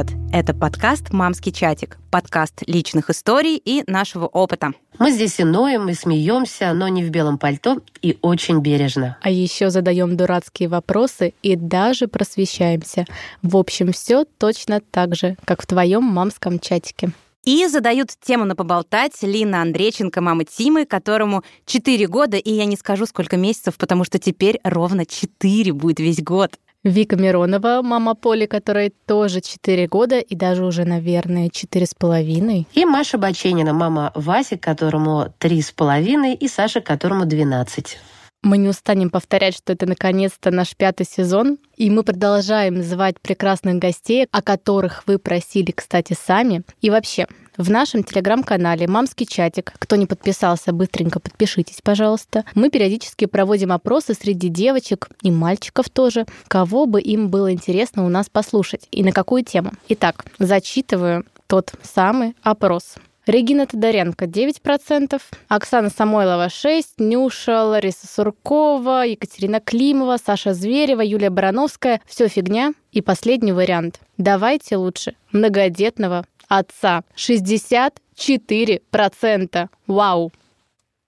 привет! Это подкаст «Мамский чатик», подкаст личных историй и нашего опыта. Мы здесь и ноем, и смеемся, но не в белом пальто и очень бережно. А еще задаем дурацкие вопросы и даже просвещаемся. В общем, все точно так же, как в твоем мамском чатике. И задают тему на поболтать Лина Андрейченко, мама Тимы, которому 4 года, и я не скажу, сколько месяцев, потому что теперь ровно 4 будет весь год. Вика Миронова, мама Поли, которой тоже 4 года и даже уже, наверное, четыре с половиной. И Маша Баченина, мама Васи, которому три с половиной, и Саша, которому 12. Мы не устанем повторять, что это наконец-то наш пятый сезон, и мы продолжаем звать прекрасных гостей, о которых вы просили, кстати, сами. И вообще, в нашем телеграм-канале «Мамский чатик». Кто не подписался, быстренько подпишитесь, пожалуйста. Мы периодически проводим опросы среди девочек и мальчиков тоже, кого бы им было интересно у нас послушать и на какую тему. Итак, зачитываю тот самый опрос. Регина Тодоренко 9%, Оксана Самойлова 6%, Нюша, Лариса Суркова, Екатерина Климова, Саша Зверева, Юлия Барановская. Все фигня. И последний вариант. Давайте лучше многодетного отца. 64%. Вау.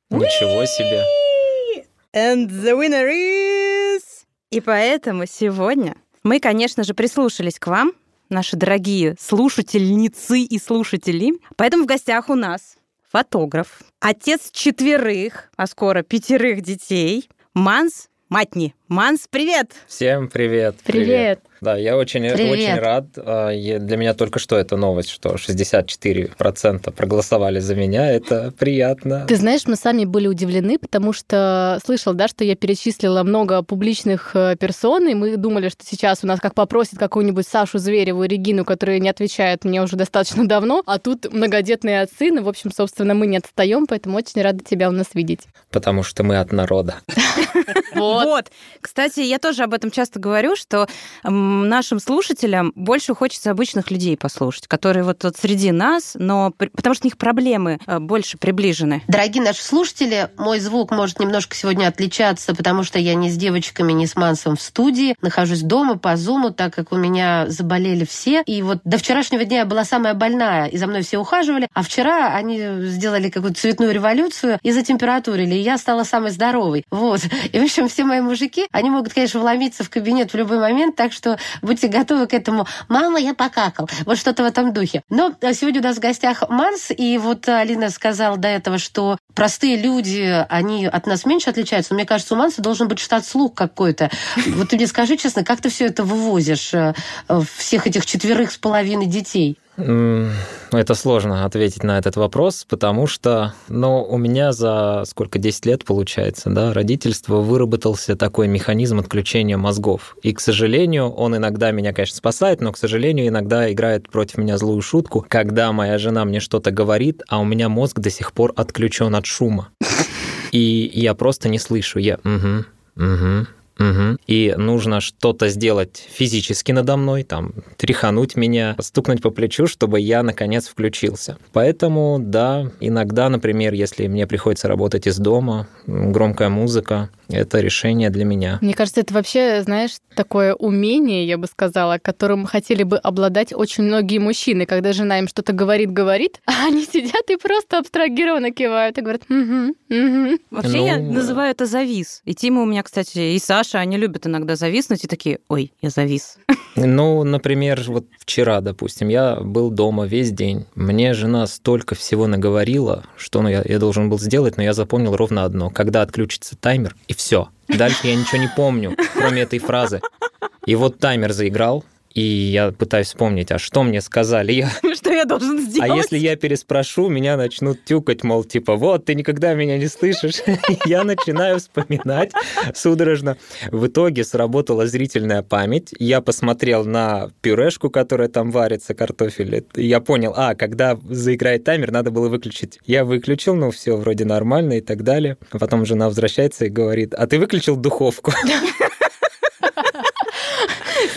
Ничего себе. And the winner is... И поэтому сегодня мы, конечно же, прислушались к вам, наши дорогие слушательницы и слушатели. Поэтому в гостях у нас фотограф, отец четверых, а скоро пятерых детей, Манс Матни. Манс, привет! Всем привет! Привет! Да, я очень, очень рад. А, для меня только что эта новость, что 64% проголосовали за меня. Это приятно. Ты знаешь, мы сами были удивлены, потому что слышал, да, что я перечислила много публичных э, персон, и мы думали, что сейчас у нас как попросит какую-нибудь Сашу Звереву и Регину, которые не отвечают мне уже достаточно давно, а тут многодетные отцы. Ну, в общем, собственно, мы не отстаем, поэтому очень рада тебя у нас видеть. Потому что мы от народа. Вот. Кстати, я тоже об этом часто говорю, что нашим слушателям больше хочется обычных людей послушать, которые вот, вот среди нас, но потому что у них проблемы э, больше приближены. Дорогие наши слушатели, мой звук может немножко сегодня отличаться, потому что я не с девочками, не с Мансом в студии, нахожусь дома по зуму, так как у меня заболели все. И вот до вчерашнего дня я была самая больная, и за мной все ухаживали, а вчера они сделали какую-то цветную революцию и затемпературили, и я стала самой здоровой. Вот. И, в общем, все мои мужики, они могут, конечно, вломиться в кабинет в любой момент, так что будьте готовы к этому. Мама, я покакал. Вот что-то в этом духе. Но э, сегодня у нас в гостях Манс, и вот Алина сказала до этого, что простые люди, они от нас меньше отличаются. Но мне кажется, у Манса должен быть штат слуг какой-то. Вот ты мне скажи честно, как ты все это вывозишь, э, всех этих четверых с половиной детей? Это сложно ответить на этот вопрос, потому что, ну, у меня за сколько, 10 лет получается, да, родительство выработался такой механизм отключения мозгов. И, к сожалению, он иногда меня, конечно, спасает, но, к сожалению, иногда играет против меня злую шутку, когда моя жена мне что-то говорит, а у меня мозг до сих пор отключен от шума. И я просто не слышу. Я угу, угу, Угу. И нужно что-то сделать физически надо мной, там, тряхануть меня, стукнуть по плечу, чтобы я, наконец, включился. Поэтому, да, иногда, например, если мне приходится работать из дома, громкая музыка, это решение для меня. Мне кажется, это вообще, знаешь, такое умение, я бы сказала, которым хотели бы обладать очень многие мужчины, когда жена им что-то говорит, говорит, а они сидят и просто абстрагированно кивают и говорят, угу, угу. Вообще ну, я называю это завис. И Тима у меня, кстати, и Саша, они любят иногда зависнуть и такие, ой, я завис. Ну, например, вот вчера, допустим, я был дома весь день. Мне жена столько всего наговорила, что ну, я, я должен был сделать, но я запомнил ровно одно. Когда отключится таймер, и все. Дальше я ничего не помню, кроме этой фразы. И вот таймер заиграл, и я пытаюсь вспомнить, а что мне сказали? Я... Что я должен а сделать? А если я переспрошу, меня начнут тюкать, мол, типа, вот, ты никогда меня не слышишь. Я начинаю вспоминать судорожно. В итоге сработала зрительная память. Я посмотрел на пюрешку, которая там варится, картофель. Я понял, а, когда заиграет таймер, надо было выключить. Я выключил, ну, все вроде нормально и так далее. Потом жена возвращается и говорит, а ты выключил духовку?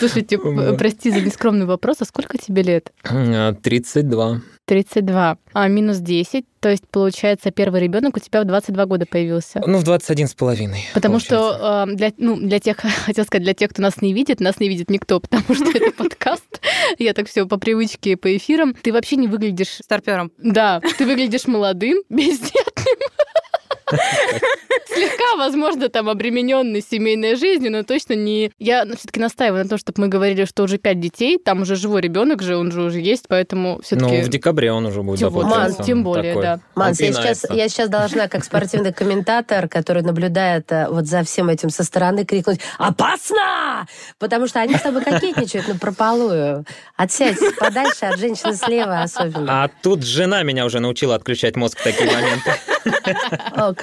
Слушайте, прости за нескромный вопрос, а сколько тебе лет? 32. 32, а минус 10, то есть, получается, первый ребенок у тебя в 22 года появился. Ну, в 21 с половиной. Потому получается. что э, для, ну, для тех, хотел сказать, для тех, кто нас не видит, нас не видит никто, потому что это подкаст. Я так все по привычке, по эфирам. Ты вообще не выглядишь... Старпером. Да, ты выглядишь молодым, бездетным. Слегка, возможно, там обремененный семейной жизнью, но точно не... Я все-таки настаиваю на том, чтобы мы говорили, что уже пять детей, там уже живой ребенок же, он же уже есть, поэтому все-таки... Ну, в декабре он уже будет, тем, Ман, тем более, такой. да. Манс, я сейчас, я сейчас должна, как спортивный комментатор, который наблюдает э, вот за всем этим со стороны, крикнуть «Опасно!» Потому что они с тобой кокетничают, ну, прополую. Отсядь подальше от женщины слева особенно. А тут жена меня уже научила отключать мозг в такие моменты. Ок.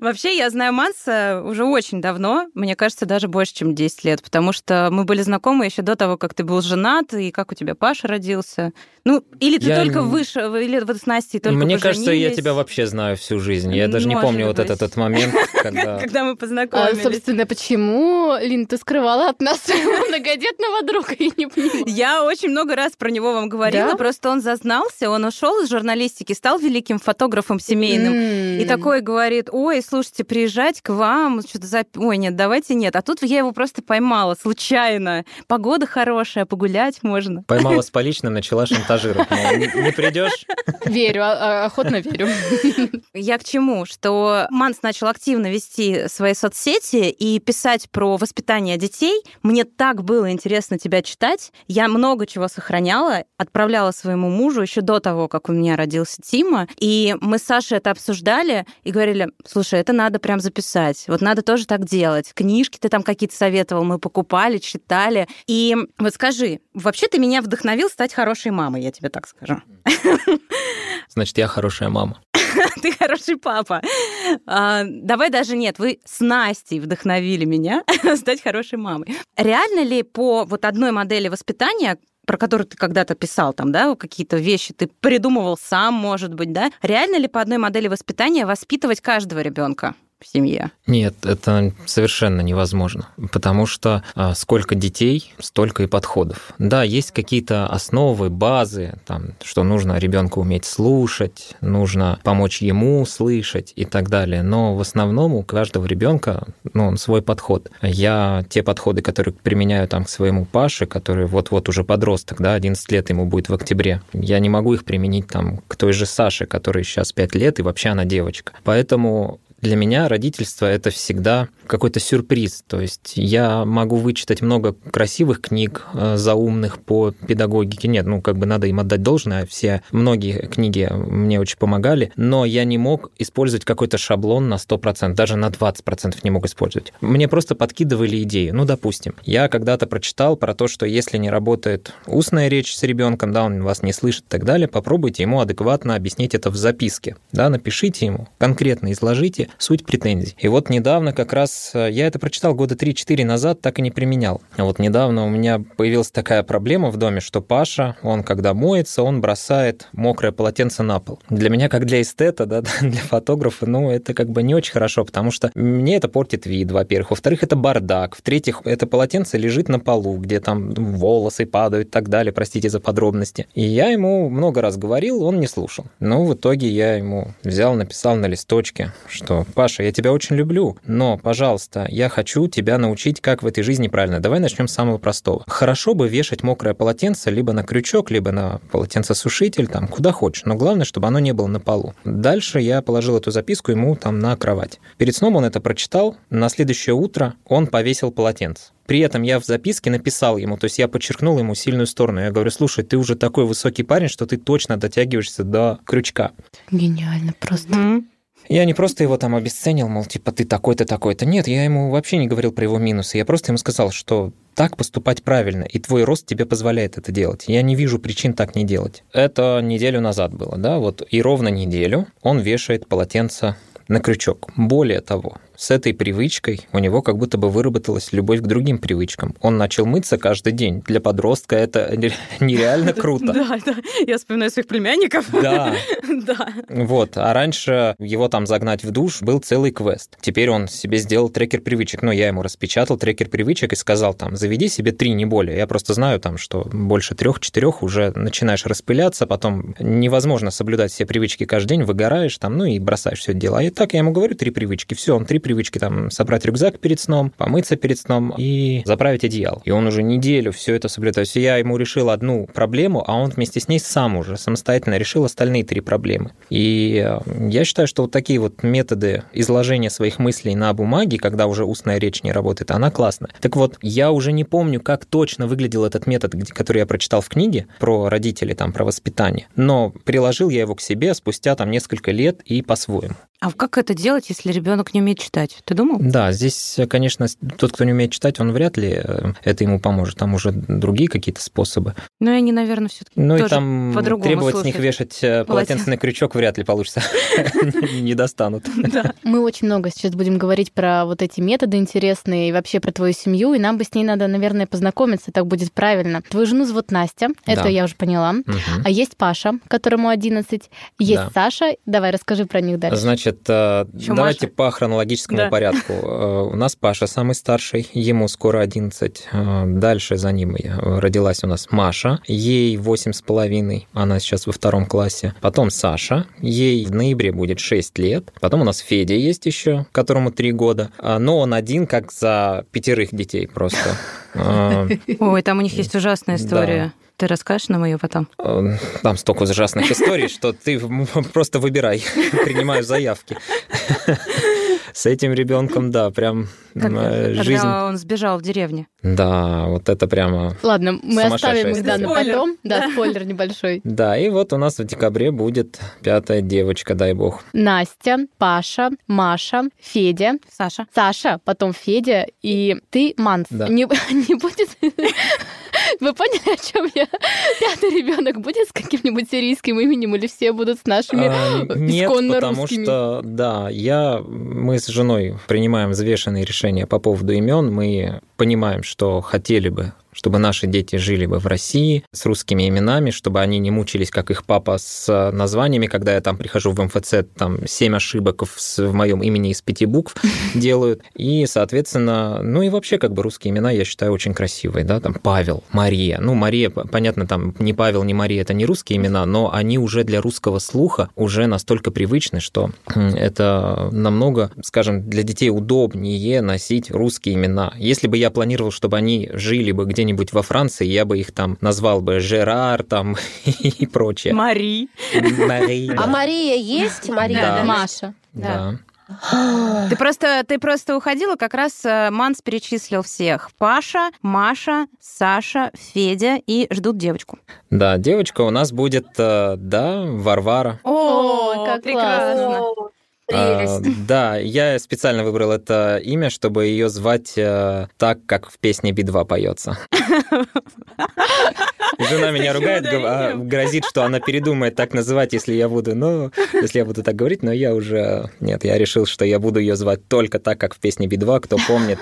Вообще, я знаю Манса уже очень давно, мне кажется, даже больше, чем 10 лет, потому что мы были знакомы еще до того, как ты был женат, и как у тебя Паша родился. Ну, или ты я... только выше, или вот с Настей только Мне поженились. кажется, я тебя вообще знаю всю жизнь. Я даже не помню вот этот, этот момент, когда... Когда мы познакомились. А, собственно, почему, Лин, ты скрывала от нас многодетного друга? Я не понимаю. Я очень много раз про него вам говорила, просто он зазнался, он ушел из журналистики, стал великим фотографом семейным. И такой говорит, ой, слушайте, приезжать к вам, что-то за... Ой, нет, давайте нет. А тут я его просто поймала случайно. Погода хорошая, погулять можно. Поймала с поличным, начала шантажировать. Не, не придешь? Верю, а, а, охотно верю. Я к чему? Что Манс начал активно вести свои соцсети и писать про воспитание детей. Мне так было интересно тебя читать. Я много чего сохраняла, отправляла своему мужу еще до того, как у меня родился Тима. И мы с Сашей это обсуждали и говорили, слушай, это надо прям записать. Вот надо тоже так делать. Книжки ты там какие-то советовал, мы покупали, читали. И вот скажи, вообще ты меня вдохновил стать хорошей мамой, я тебе так скажу. Значит, я хорошая мама. Ты хороший папа. А, давай даже нет, вы с Настей вдохновили меня стать хорошей мамой. Реально ли по вот одной модели воспитания, про которую ты когда-то писал, там, да, какие-то вещи ты придумывал сам, может быть, да? Реально ли по одной модели воспитания воспитывать каждого ребенка? В семье? Нет, это совершенно невозможно, потому что а, сколько детей, столько и подходов. Да, есть какие-то основы, базы, там, что нужно ребенку уметь слушать, нужно помочь ему слышать и так далее, но в основном у каждого ребенка ну, он свой подход. Я те подходы, которые применяю там к своему Паше, который вот-вот уже подросток, да, 11 лет ему будет в октябре, я не могу их применить там к той же Саше, которой сейчас 5 лет, и вообще она девочка. Поэтому для меня родительство — это всегда какой-то сюрприз. То есть я могу вычитать много красивых книг э, заумных по педагогике. Нет, ну как бы надо им отдать должное. Все, многие книги мне очень помогали, но я не мог использовать какой-то шаблон на 100%, даже на 20% не мог использовать. Мне просто подкидывали идеи. Ну, допустим, я когда-то прочитал про то, что если не работает устная речь с ребенком, да, он вас не слышит и так далее, попробуйте ему адекватно объяснить это в записке. Да, напишите ему, конкретно изложите, суть претензий. И вот недавно как раз э, я это прочитал года 3-4 назад, так и не применял. Вот недавно у меня появилась такая проблема в доме, что Паша, он когда моется, он бросает мокрое полотенце на пол. Для меня, как для эстета, да, для фотографа, ну, это как бы не очень хорошо, потому что мне это портит вид, во-первых. Во-вторых, это бардак. В-третьих, это полотенце лежит на полу, где там волосы падают и так далее, простите за подробности. И я ему много раз говорил, он не слушал. Но в итоге я ему взял, написал на листочке, что Паша, я тебя очень люблю, но, пожалуйста, я хочу тебя научить, как в этой жизни правильно. Давай начнем с самого простого. Хорошо бы вешать мокрое полотенце либо на крючок, либо на полотенцесушитель, там, куда хочешь, но главное, чтобы оно не было на полу. Дальше я положил эту записку ему там на кровать. Перед сном он это прочитал, на следующее утро он повесил полотенце. При этом я в записке написал ему, то есть я подчеркнул ему сильную сторону. Я говорю, слушай, ты уже такой высокий парень, что ты точно дотягиваешься до крючка. Гениально просто. Mm-hmm. Я не просто его там обесценил, мол, типа, ты такой-то, такой-то. Нет, я ему вообще не говорил про его минусы. Я просто ему сказал, что так поступать правильно, и твой рост тебе позволяет это делать. Я не вижу причин так не делать. Это неделю назад было, да, вот, и ровно неделю он вешает полотенце на крючок. Более того, с этой привычкой у него как будто бы выработалась любовь к другим привычкам. Он начал мыться каждый день. Для подростка это нереально круто. Да, да. Я вспоминаю своих племянников. Да. Да. Вот. А раньше его там загнать в душ был целый квест. Теперь он себе сделал трекер привычек. Ну, я ему распечатал трекер привычек и сказал там, заведи себе три, не более. Я просто знаю там, что больше трех-четырех уже начинаешь распыляться, потом невозможно соблюдать все привычки каждый день, выгораешь там, ну и бросаешь все дело. А и так я ему говорю три привычки. Все, он три привычки там собрать рюкзак перед сном, помыться перед сном и заправить одеяло. И он уже неделю все это соблюдает. То есть я ему решил одну проблему, а он вместе с ней сам уже самостоятельно решил остальные три проблемы. И э, я считаю, что вот такие вот методы изложения своих мыслей на бумаге, когда уже устная речь не работает, она классная. Так вот, я уже не помню, как точно выглядел этот метод, который я прочитал в книге про родителей, там, про воспитание, но приложил я его к себе спустя там несколько лет и по-своему. А как это делать, если ребенок не умеет читать? Ты думал? Да, здесь, конечно, тот, кто не умеет читать, он вряд ли э, это ему поможет. Там уже другие какие-то способы. Ну, и они, наверное, все-таки Ну и там по-другому требовать слушают. с них вешать э, полотенцевый крючок вряд ли получится. Не достанут. Мы очень много сейчас будем говорить про вот эти методы интересные и вообще про твою семью, и нам бы с ней надо, наверное, познакомиться, так будет правильно. Твою жену зовут Настя, это я уже поняла. А есть Паша, которому 11, есть. Саша. Давай расскажи про них дальше. Значит, э, Ещё давайте Маша. по хронологическому Да. порядку. Э, У нас Паша самый старший, ему скоро 11. Э, Дальше за ним э, родилась у нас Маша, ей 8 с половиной, она сейчас во втором классе. Потом Саша, ей в ноябре будет 6 лет. Потом у нас Федя есть еще, которому 3 года. А, Но он один, как за пятерых детей просто. Ой, там у них есть ужасная Да. Ты расскажешь нам ее потом? э, Там столько ужасных историй, что ты просто выбирай, принимаю заявки. С этим ребенком, да, прям Как- э, когда жизнь. он сбежал в деревне. Да, вот это прямо. Ладно, мы оставим их да, на история. потом. Да, спойлер небольшой. Да, и вот у нас в декабре будет пятая девочка, дай бог. Настя, Паша, Маша, Федя, Саша. Саша, потом Федя и ты, Манс. Да. Не, не будет... Вы поняли, о чем я? Пятый ребенок будет с каким-нибудь сирийским именем или все будут с нашими А, Нет, исконно потому русскими? что, да, я, мы с женой принимаем взвешенные решения по поводу имен. Мы понимаем, что хотели бы чтобы наши дети жили бы в России с русскими именами, чтобы они не мучились, как их папа, с названиями, когда я там прихожу в МФЦ, там семь ошибок в, в моем имени из пяти букв делают. И, соответственно, ну и вообще как бы русские имена, я считаю, очень красивые, да, там Павел, Мария. Ну, Мария, понятно, там не Павел, не Мария, это не русские имена, но они уже для русского слуха уже настолько привычны, что это намного, скажем, для детей удобнее носить русские имена. Если бы я планировал, чтобы они жили бы где-нибудь во Франции, я бы их там назвал бы Жерар там и прочее. Мари. А Мария есть? Мария? Да, да. Маша. Да. Ты просто, ты просто уходила, как раз э, Манс перечислил всех. Паша, Маша, Саша, Федя и ждут девочку. Да, девочка у нас будет, э, да, Варвара. О, как прекрасно. А, Да, я специально выбрал это имя, чтобы ее звать э, так, как в песне Би-2 поется. Жена меня ругает, а, грозит, что она передумает так называть, если я буду, ну, если я буду так говорить, но я уже, нет, я решил, что я буду ее звать только так, как в песне Би-2. Кто помнит,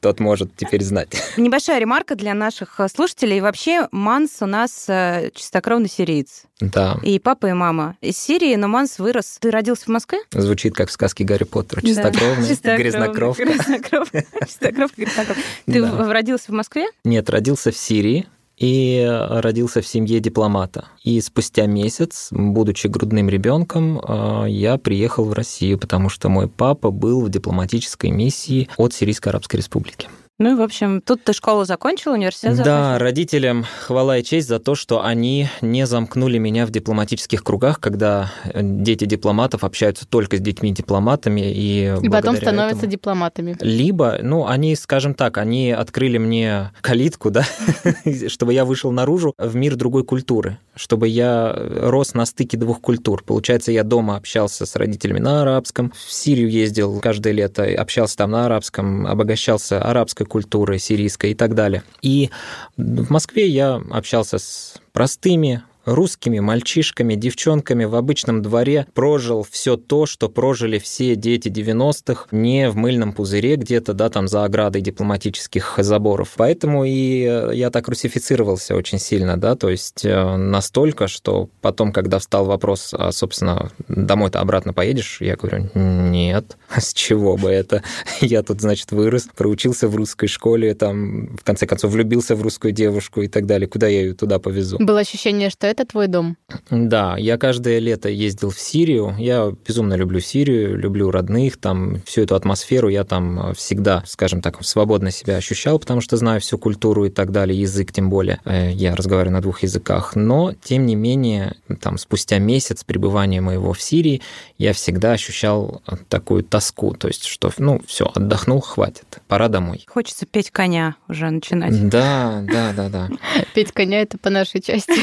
тот может теперь знать. Небольшая ремарка для наших э, слушателей. Вообще, Манс у нас э, чистокровный сириец. Да, И папа, и мама из Сирии, но Манс вырос. Ты родился в Москве? звучит как в сказке Гарри Поттера. Чистокровный, Чистокровный, грязнокровка. Грязнокровка. Чистокровка, грязнокровка. Ты Да. родился в Москве? Нет, родился в Сирии и родился в семье дипломата. И спустя месяц, будучи грудным ребенком, э, я приехал в Россию, потому что мой папа был в дипломатической миссии от Сирийской Арабской Республики. Ну и, в общем, тут ты школу закончил, университет Да, закончил. родителям хвала и честь за то, что они не замкнули меня в дипломатических кругах, когда э, дети дипломатов общаются только с детьми дипломатами и, И потом становятся этому- дипломатами. либо, ну, они, скажем так, они открыли мне калитку, да, чтобы я вышел наружу в мир другой культуры, чтобы я рос на стыке двух культур. Получается, я дома общался с родителями на арабском, в Сирию ездил каждое лето, общался там на арабском, обогащался арабской культурой, сирийской и так далее. И в Москве я общался с простыми русскими мальчишками, девчонками в обычном дворе прожил все то, что прожили все дети 90-х, не в мыльном пузыре где-то, да, там за оградой дипломатических заборов. Поэтому и я так русифицировался очень сильно, да, то есть э, настолько, что потом, когда встал вопрос, а, собственно, домой-то обратно поедешь, я говорю, нет, с чего бы это? Я тут, значит, вырос, проучился в русской школе, там, в конце концов, влюбился в русскую девушку и так далее. Куда я ее туда повезу? Было ощущение, что твой дом? Да, я каждое лето ездил в Сирию. Я безумно люблю Сирию, люблю родных, там всю эту атмосферу я там всегда, скажем так, свободно себя ощущал, потому что знаю всю культуру и так далее, язык тем более. Э, я разговариваю на двух языках. Но, тем не менее, там спустя месяц пребывания моего в Сирии я всегда ощущал такую тоску, то есть что, ну, все, отдохнул, хватит, пора домой. Хочется петь коня уже начинать. Да, да, да, да. Петь коня это по нашей части.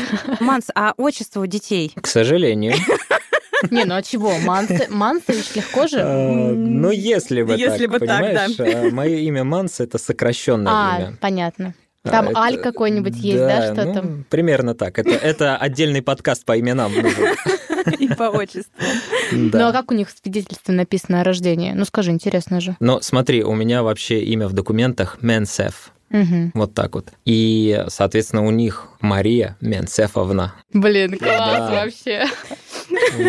Манс, а отчество у детей? К сожалению. Не, ну а чего? Мансы, Мансович легко же? А, ну, если бы если так, бы понимаешь? так, да. Мое имя Манс — это сокращенное А, имя. понятно. Там А, Аль это- какой-нибудь есть, да, что ну, там? Примерно так. Это, это отдельный подкаст по именам. нужен. И по отчеству. Ну а как у них в свидетельстве написано о рождении? Ну скажи, интересно же. Но смотри, у меня вообще имя в документах Менсеф. Мгм. Вот так вот. И, соответственно, у них Мария Менсефовна. Блин, класс Да. вообще.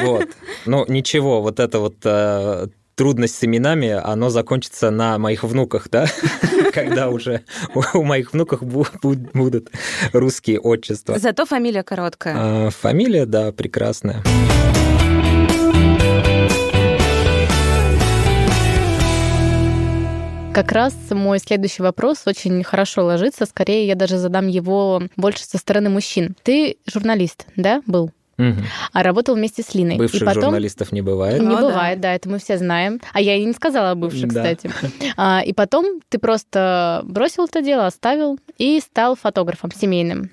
Вот. Ну, ничего, вот это вот э, трудность с именами, оно закончится на моих внуках, да? Когда уже у моих внуков бу- бу- будут русские отчества. Зато фамилия короткая. А, Фамилия, да, прекрасная. Как раз мой следующий вопрос очень хорошо ложится. Скорее, я даже задам его больше со стороны мужчин. Ты журналист, да, был? Мгм. А работал вместе с Линой. Бывших и потом... журналистов не бывает. Не Ну да. бывает, да, это мы все знаем. А я и не сказала о бывших, Да. кстати. А, и потом ты просто бросил это дело, оставил и стал фотографом семейным.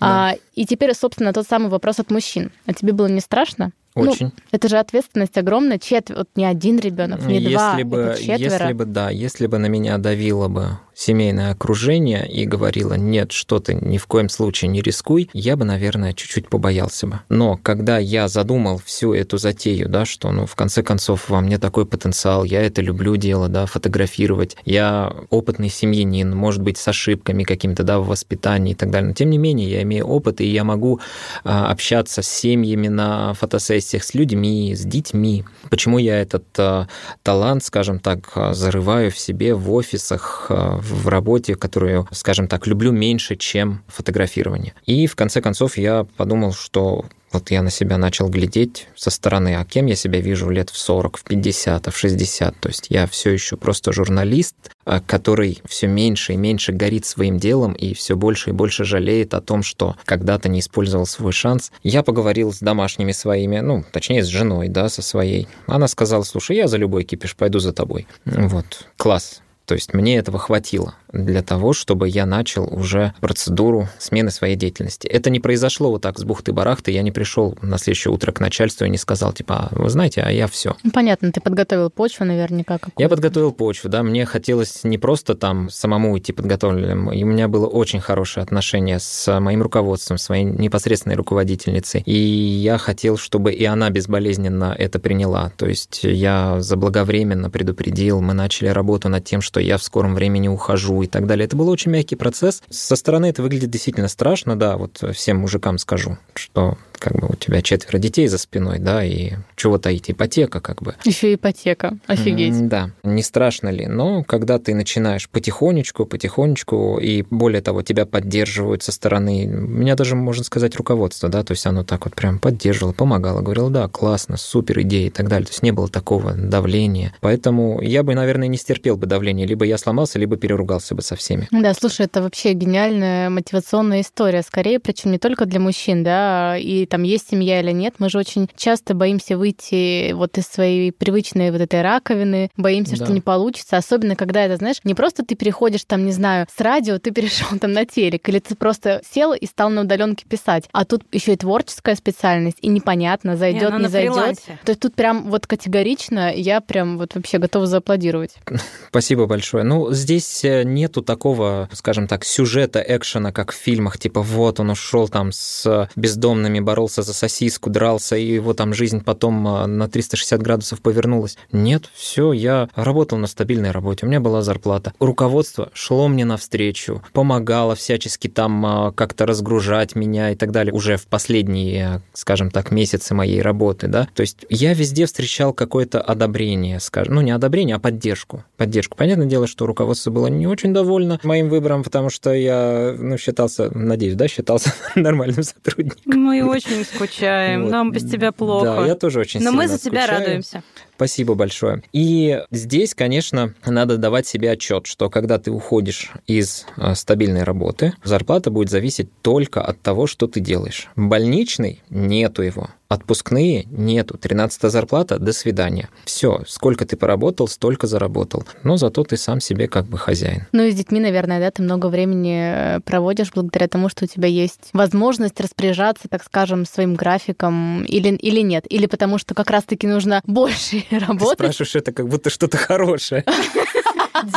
А, и теперь, собственно, тот самый вопрос от мужчин. А тебе было не страшно? Ну, Очень. это же ответственность огромная. Четвер... Вот не один ребенок, не два, если бы, это четверо. если бы, да, если бы на меня давило бы семейное окружение и говорило, нет, что ты ни в коем случае не рискуй, я бы, наверное, чуть-чуть побоялся бы. Но когда я задумал всю эту затею, да, что, ну, в конце концов, во мне такой потенциал, я это люблю дело, да, фотографировать, я опытный семьянин, может быть, с ошибками какими-то, да, в воспитании и так далее, но тем не менее, я имею опыт, и я могу а, общаться с семьями на фотосессиях, с людьми, с детьми. Почему я этот а, талант, скажем так, а, зарываю в себе в офисах, а, в работе, которую, скажем так, люблю меньше, чем фотографирование. И в конце концов я подумал, что вот я на себя начал глядеть со стороны, а кем я себя вижу лет в 40, в 50, в 60. То есть я все еще просто журналист, а, который все меньше и меньше горит своим делом и все больше и больше жалеет о том, что когда-то не использовал свой шанс. Я поговорил с домашними своими, ну, точнее, с женой, да, со своей. Она сказала, слушай, я за любой кипиш пойду за тобой. Вот, класс. То есть мне этого хватило для того, чтобы я начал уже процедуру смены своей деятельности. Это не произошло вот так с бухты-барахты. Я не пришел на следующее утро к начальству и не сказал, типа, «А, вы знаете, а я все. Ну, понятно, ты подготовил почву наверняка. Я подготовил почву, да, мне хотелось не просто там самому идти подготовленным, и у меня было очень хорошее отношение с моим руководством, своей непосредственной руководительницей, и я хотел, чтобы и она безболезненно это приняла, то есть я заблаговременно предупредил, мы начали работу над тем, что я в скором времени ухожу и так далее. Это был очень мягкий процесс. Со стороны это выглядит действительно страшно, да, вот всем мужикам скажу, что как бы у тебя четверо детей за спиной, да, и чего таить, ипотека как бы. Еще ипотека. Офигеть. М, Да, не страшно ли? Но когда ты начинаешь потихонечку, потихонечку, и более того, тебя поддерживают со стороны, меня даже, можно сказать, руководство, да, то есть оно так вот прям поддерживало, помогало, говорило, да, классно, супер идея и так далее. То есть не было такого давления. Поэтому я бы, наверное, не стерпел бы давления. Либо я сломался, либо переругался бы со всеми. Да, слушай, это вообще гениальная мотивационная история, скорее, причем не только для мужчин, да, и там есть семья или нет, мы же очень часто боимся выйти вот из своей привычной вот этой раковины, боимся, да. что не получится, особенно когда это, знаешь, не просто ты переходишь там, не знаю, с радио, ты перешел там на телек, или ты просто сел и стал на удаленке писать, а тут еще и творческая специальность, и непонятно, зайдет, не, не зайдет. То есть тут прям вот категорично я прям вот вообще готова зааплодировать. Спасибо большое. Ну, здесь э, нету такого, скажем так, сюжета, экшена, как в фильмах, типа вот он ушел там с бездомными, боролся за сосиску, дрался, и его там жизнь потом э, на 360 градусов повернулась. Нет, все, я работал на стабильной работе, у меня была зарплата. Руководство шло мне навстречу, помогало всячески там э, как-то разгружать меня и так далее уже в последние, скажем так, месяцы моей работы, да. То есть я везде встречал какое-то одобрение, скажем, ну не одобрение, а поддержку. Поддержку. Понятное дело, что руководство было не очень довольно моим выбором, потому что я, ну, считался, надеюсь, да, считался нормальным сотрудником. Мы очень скучаем, вот. нам без тебя плохо. Да, я тоже очень Но сильно мы за тебя скучаю. радуемся. Спасибо большое. И здесь, конечно, надо давать себе отчет, что когда ты уходишь из э, стабильной работы, зарплата будет зависеть только от того, что ты делаешь. Больничный нету его. Отпускные нету. 13 зарплата, до свидания. Все, сколько ты поработал, столько заработал. Но зато ты сам себе как бы хозяин. Ну и с детьми, наверное, да, ты много времени э, проводишь благодаря тому, что у тебя есть возможность распоряжаться, так скажем, своим графиком или, или нет. Или потому что как раз-таки нужно больше работать. Ты спрашиваешь это как будто что-то хорошее.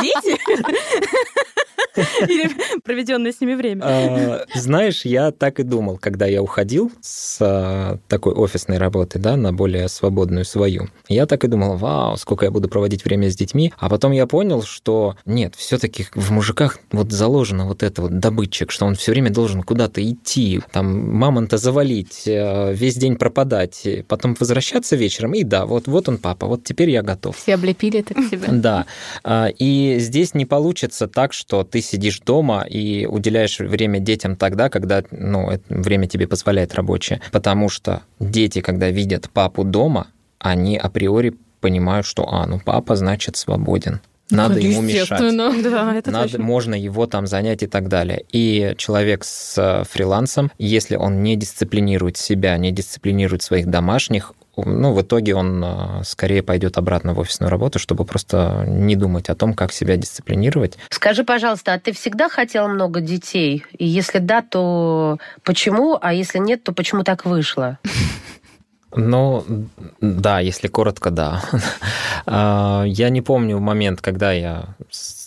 Дети? Или проведенное с ними время? А, знаешь, я так и думал, когда я уходил с а, такой офисной работы, да, на более свободную свою. Я так и думал, вау, сколько я буду проводить время с детьми. А потом я понял, что нет, все-таки в мужиках вот заложено вот это вот добытчик, что он все время должен куда-то идти, там мамонта завалить, э, весь день пропадать, потом возвращаться вечером, и да, вот, вот он папа, вот теперь я готов. Все облепили это к себе. Да. А, и здесь не получится так, что ты сидишь дома и уделяешь время детям тогда, когда ну, время тебе позволяет рабочее. Потому что дети, когда видят папу дома, они априори понимают, что, а, ну папа, значит, свободен. Надо ему мешать. Да, это Надо, точно. можно его там занять и так далее. И человек с э, фрилансом, если он не дисциплинирует себя, не дисциплинирует своих домашних, ну, в итоге он э, скорее пойдет обратно в офисную работу, чтобы просто не думать о том, как себя дисциплинировать. Скажи, пожалуйста, а ты всегда хотел много детей? И если да, то почему? А если нет, то почему так вышло? Ну, да, если коротко, да. А, я не помню момент, когда я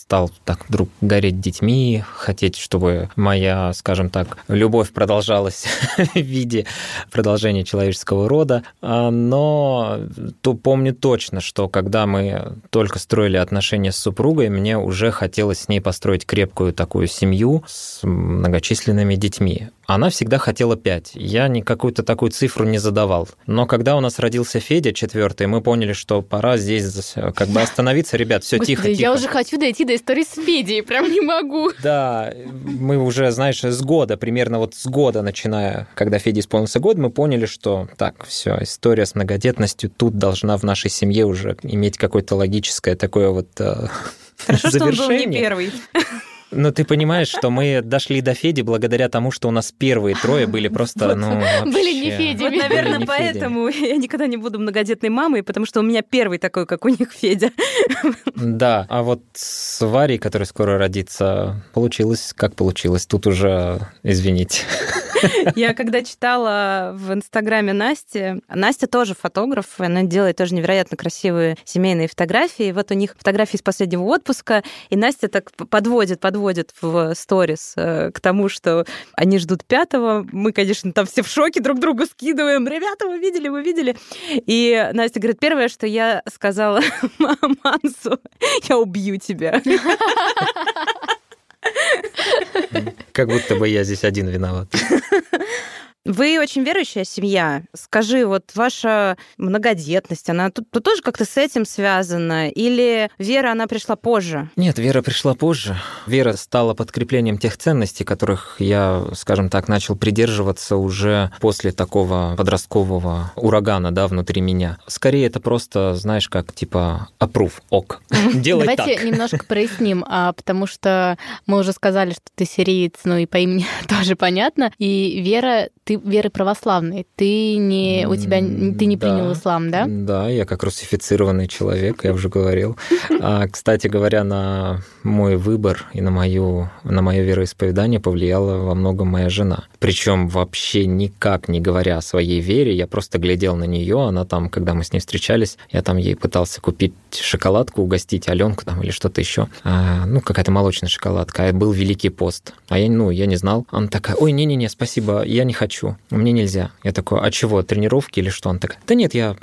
стал так вдруг гореть детьми, хотеть, чтобы моя, скажем так, любовь продолжалась в виде продолжения человеческого рода. А, но то помню точно, что когда мы только строили отношения с супругой, мне уже хотелось с ней построить крепкую такую семью с многочисленными детьми. Она всегда хотела 5. Я ни какую-то такую цифру не задавал. Но когда у нас родился Федя, четвертый, мы поняли, что пора здесь как бы остановиться. Ребят, все тихо, тихо. Я уже хочу дойти до истории с Федей, прям не могу. Да, мы уже, знаешь, с года, примерно вот с года начиная, когда Феде исполнился год, мы поняли, что так, все, история с многодетностью тут должна в нашей семье уже иметь какое-то логическое такое вот Хорошо, что он был не первый. Ну, ты понимаешь, что мы дошли до Феди благодаря тому, что у нас первые трое были просто, ну, вообще... Были не Феди. Вот, наверное, поэтому я никогда не буду многодетной мамой, потому что у меня первый такой, как у них Федя. Да, а вот с Варей, которая скоро родится, получилось, как получилось. Тут уже, извините. Я когда читала в Инстаграме Насти, Настя тоже фотограф, она делает тоже невероятно красивые семейные фотографии. Вот у них фотографии из последнего отпуска, и Настя так подводит, подводит в сторис э, к тому, что они ждут пятого. Мы, конечно, там все в шоке друг другу скидываем. Ребята, вы видели, вы видели? И Настя говорит, первое, что я сказала Мансу, я убью тебя. Как будто бы я здесь один виноват. Вы очень верующая семья. Скажи, вот ваша многодетность, она тут, тут тоже как-то с этим связана? Или вера, она пришла позже? Нет, вера пришла позже. Вера стала подкреплением тех ценностей, которых я, скажем так, начал придерживаться уже после такого подросткового урагана, да, внутри меня. Скорее, это просто, знаешь, как типа approve, ок. Делай Давайте так. немножко проясним, а, потому что мы уже сказали, что ты сириец, ну и по имени тоже понятно. И Вера, ты веры православной. Ты не у тебя ты не Да. принял ислам, да? Да, я как русифицированный человек, я уже говорил. А, кстати говоря, на мой выбор и на мою на мое вероисповедание повлияла во многом моя жена. Причем вообще никак не говоря о своей вере, я просто глядел на нее, она там, когда мы с ней встречались, я там ей пытался купить шоколадку, угостить Аленку там или что-то еще, А, ну какая-то молочная шоколадка, а был Великий пост, а я ну я не знал, она такая, ой не не не спасибо, я не хочу, мне нельзя, я такой, а чего, тренировки или что, она такая, да нет, я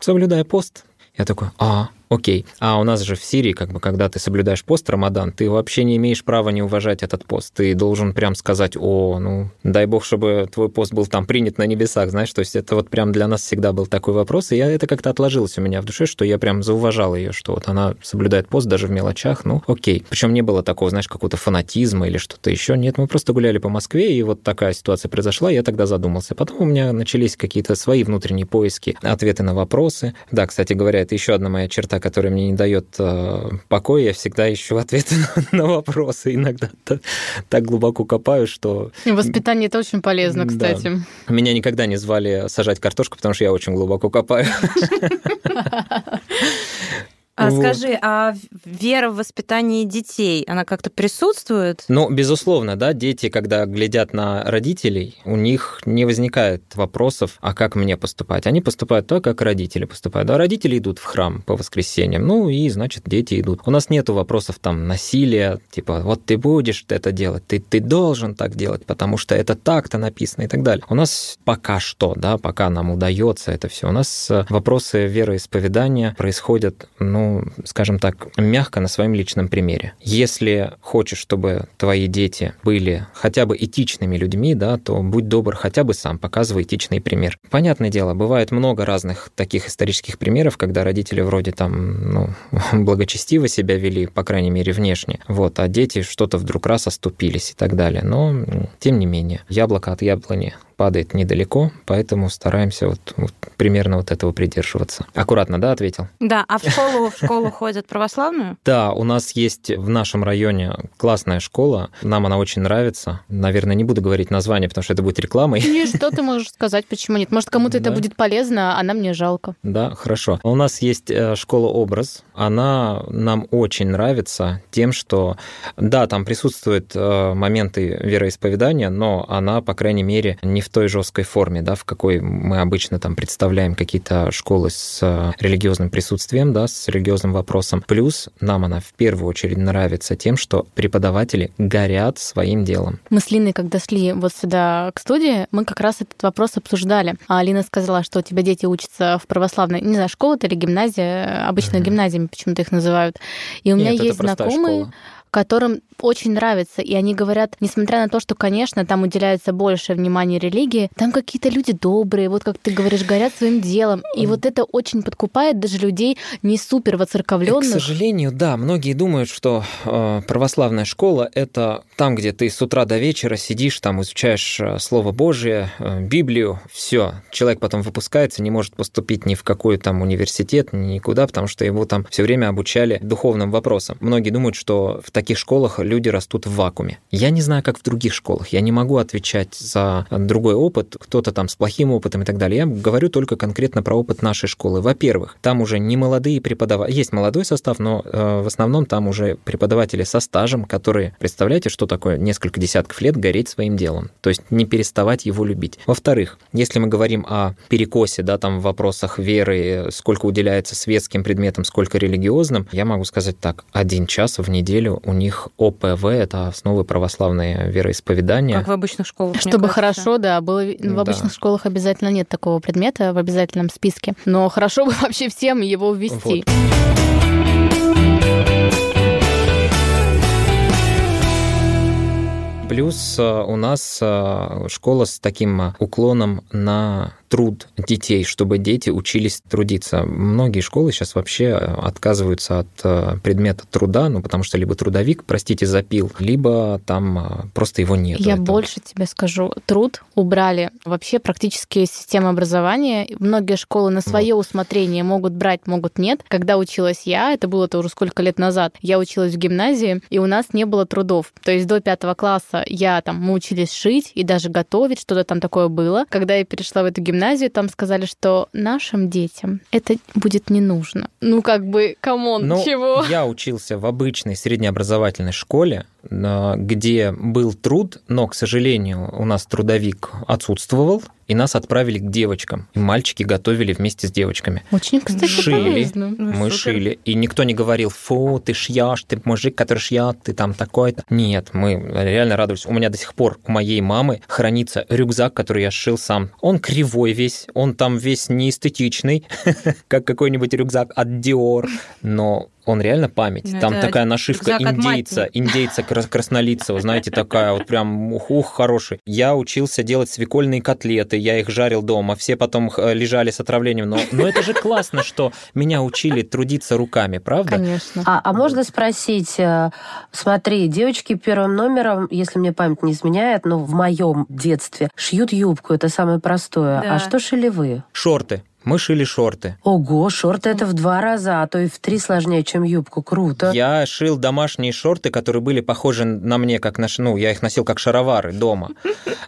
соблюдаю пост, я такой, а, окей. А у нас же в Сирии, как бы, когда ты соблюдаешь пост Рамадан, ты вообще не имеешь права не уважать этот пост. Ты должен прям сказать, о, ну, дай бог, чтобы твой пост был там принят на небесах, знаешь, то есть это вот прям для нас всегда был такой вопрос, и я, это как-то отложилось у меня в душе, что я прям зауважал ее, что вот она соблюдает пост даже в мелочах, ну, окей. Причем не было такого, знаешь, какого-то фанатизма или что-то еще. Нет, мы просто гуляли по Москве, и вот такая ситуация произошла, я тогда задумался. Потом у меня начались какие-то свои внутренние поиски, ответы на вопросы. Да, кстати говоря, это еще одна моя черта, которая мне не дает э, покоя. Я всегда ищу ответы на, вопросы. Иногда та- так глубоко копаю, что И Воспитание это очень полезно, Да. кстати. меня никогда не звали сажать картошку, потому что я очень глубоко копаю. А Вот. скажи, а вера в воспитании детей, она как-то присутствует? Ну, безусловно, да, дети, когда глядят на родителей, у них не возникает вопросов, а как мне поступать. Они поступают так, как родители поступают. А родители идут в храм по воскресеньям, ну и, значит, дети идут. У нас нету вопросов там насилия, типа, вот ты будешь это делать, ты, ты должен так делать, потому что это так-то написано и так далее. У нас пока что, да, пока нам удается это все, у нас э, вопросы вероисповедания происходят, ну, скажем так, мягко на своем личном примере. Если хочешь, чтобы твои дети были хотя бы этичными людьми, да, то будь добр, хотя бы сам показывай этичный пример. Понятное дело, бывает много разных таких исторических примеров, когда родители вроде там, ну, благочестиво себя вели, по крайней мере, внешне, вот, а дети что-то вдруг раз оступились и так далее. Но, тем не менее, яблоко от яблони падает недалеко, поэтому стараемся вот, вот примерно вот этого придерживаться. Аккуратно, да, ответил? Да, а в школу, в школу ходят православную? Да, у нас есть в нашем районе классная школа. Нам она очень нравится. Наверное, не буду говорить название, потому что это будет рекламой. И что ты можешь сказать, почему нет? Может, кому-то это будет полезно, а нам не жалко. Да, хорошо. У нас есть э, школа «Образ». Она нам очень нравится тем, что, да, там присутствуют э, моменты вероисповедания, но она, по крайней мере, не в той жесткой форме, да, в какой мы обычно там представляем какие-то школы с э, религиозным присутствием, да, с религиозным вопросом. Плюс нам она в первую очередь нравится тем, что преподаватели горят своим делом. Мы с Линой, когда шли вот сюда к студии, мы как раз этот вопрос обсуждали. А Алина сказала, что у тебя дети учатся в православной, не знаю, школа или гимназия, обычно Мгм. гимназиями почему-то их называют. И у меня Нет, есть знакомые, школа. Которым очень нравится. И они говорят, несмотря на то, что, конечно, там уделяется больше внимания религии, там какие-то люди добрые, вот как ты говоришь, горят своим делом. И вот это очень подкупает даже людей не супер И, К воцерковленных. сожалению, да, многие думают, что э, православная школа это там, где ты с утра до вечера сидишь, там изучаешь э, Слово Божие, э, Библию, все. Человек потом выпускается, не может поступить ни в какой там университет, никуда, потому что его там все время обучали духовным вопросам. Многие думают, что в таких школах люди растут в вакууме. Я не знаю, как в других школах. Я не могу отвечать за другой опыт, кто-то там с плохим опытом и так далее. Я говорю только конкретно про опыт нашей школы. Во-первых, там уже не молодые преподаватели. Есть молодой состав, но э, в основном там уже преподаватели со стажем, которые, представляете, что такое несколько десятков лет гореть своим делом. То есть не переставать его любить. Во-вторых, если мы говорим о перекосе, да, там в вопросах веры, сколько уделяется светским предметам, сколько религиозным, я могу сказать так, один час в неделю у них ОПВ, это основы православные вероисповедания. Как в обычных школах. Чтобы кажется. хорошо, да, было в Да. обычных школах обязательно нет такого предмета в обязательном списке. Но хорошо бы вообще всем его ввести. Плюс э, у нас э, школа с таким э, уклоном на труд детей, чтобы дети учились трудиться. Многие школы сейчас вообще отказываются от э, предмета труда, ну, потому что либо трудовик, простите, запил, либо там э, просто его нет. Я этого. больше тебе скажу. Труд убрали вообще практически из системы образования. Многие школы на свое вот. усмотрение могут брать, могут нет. Когда училась я, это было-то уже сколько лет назад, я училась в гимназии, и у нас не было трудов. То есть до пятого класса я там, мы учились шить и даже готовить, что-то там такое было. Когда я перешла в эту гимназию, там сказали, что нашим детям это будет не нужно. Ну, как бы, come on, ну, чего? Я учился в обычной среднеобразовательной школе, где был труд, но, к сожалению, у нас трудовик отсутствовал, и нас отправили к девочкам. И мальчики готовили вместе с девочками. Очень, кстати, Шили, полезно. мы Супер. шили. И никто не говорил, фу, ты шьешь, ты мужик, который шьет, ты там такой-то. Нет, мы реально радовались. У меня до сих пор, у моей мамы хранится рюкзак, который я сшил сам. Он кривой весь, он там весь неэстетичный, как какой-нибудь рюкзак от Dior, но он реально память. Ну, Там такая нашивка индейца, индейца краснолицего, знаете, такая вот прям ух, хороший. Я учился делать свекольные котлеты, я их жарил дома, все потом э, лежали с отравлением. Но, но это же классно, что меня учили трудиться руками, правда? Конечно. А, а можно спросить, э, смотри, девочки первым номером, если мне память не изменяет, но в моем детстве шьют юбку, это самое простое. А да. А что шили вы? Шорты. Мы шили шорты. Ого, шорты это в два раза, а то и в три сложнее, чем юбку. Круто. Я шил домашние шорты, которые были похожи на мне, как наш, ну, я их носил как шаровары дома.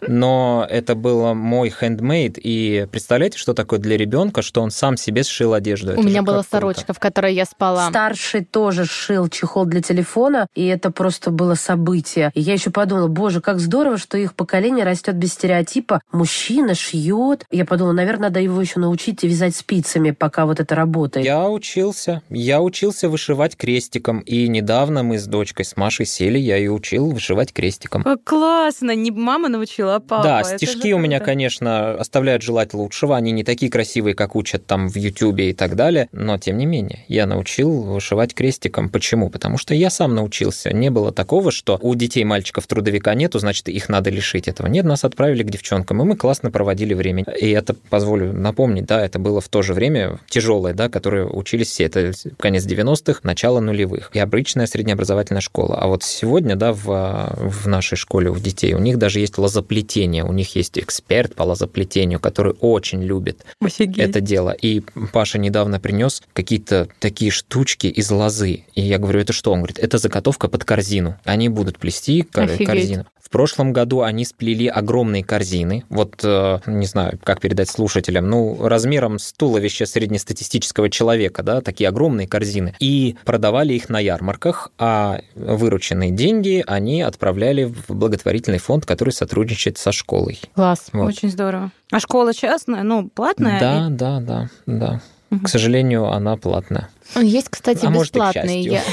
Но это было мой хендмейд, и представляете, что такое для ребенка, что он сам себе сшил одежду? У меня была сорочка, в которой я спала. Старший тоже шил чехол для телефона, и это просто было событие. И я еще подумала, боже, как здорово, что их поколение растет без стереотипа. Мужчина шьет. Я подумала, наверное, надо его еще научить вязать спицами, пока вот это работает? Я учился. Я учился вышивать крестиком. И недавно мы с дочкой, с Машей сели, я ее учил вышивать крестиком. Как классно! Не мама научила, а папа. Да, стишки у меня, конечно, оставляют желать лучшего. Они не такие красивые, как учат там в Ютубе и так далее. Но, тем не менее, я научил вышивать крестиком. Почему? Потому что я сам научился. Не было такого, что у детей мальчиков трудовика нету, значит, их надо лишить этого. Нет, нас отправили к девчонкам, и мы классно проводили время. И это, позволю напомнить, да, это это было в то же время тяжелое, да, которые учились все. Это конец 90-х, начало нулевых. И обычная среднеобразовательная школа. А вот сегодня, да, в, в нашей школе у детей, у них даже есть лозоплетение, у них есть эксперт по лозоплетению, который очень любит Офигеть. это дело. И Паша недавно принес какие-то такие штучки из лозы. И я говорю, это что? Он говорит, это заготовка под корзину. Они будут плести Офигеть. корзину. В прошлом году они сплели огромные корзины. Вот, э, не знаю, как передать слушателям, ну, размером с туловища среднестатистического человека, да, такие огромные корзины. И продавали их на ярмарках, а вырученные деньги они отправляли в благотворительный фонд, который сотрудничает со школой. Класс, вот. очень здорово. А школа частная, ну, платная? Да, и... да, да, да. Угу. К сожалению, она платная. Есть, кстати, а бесплатные. Может, я,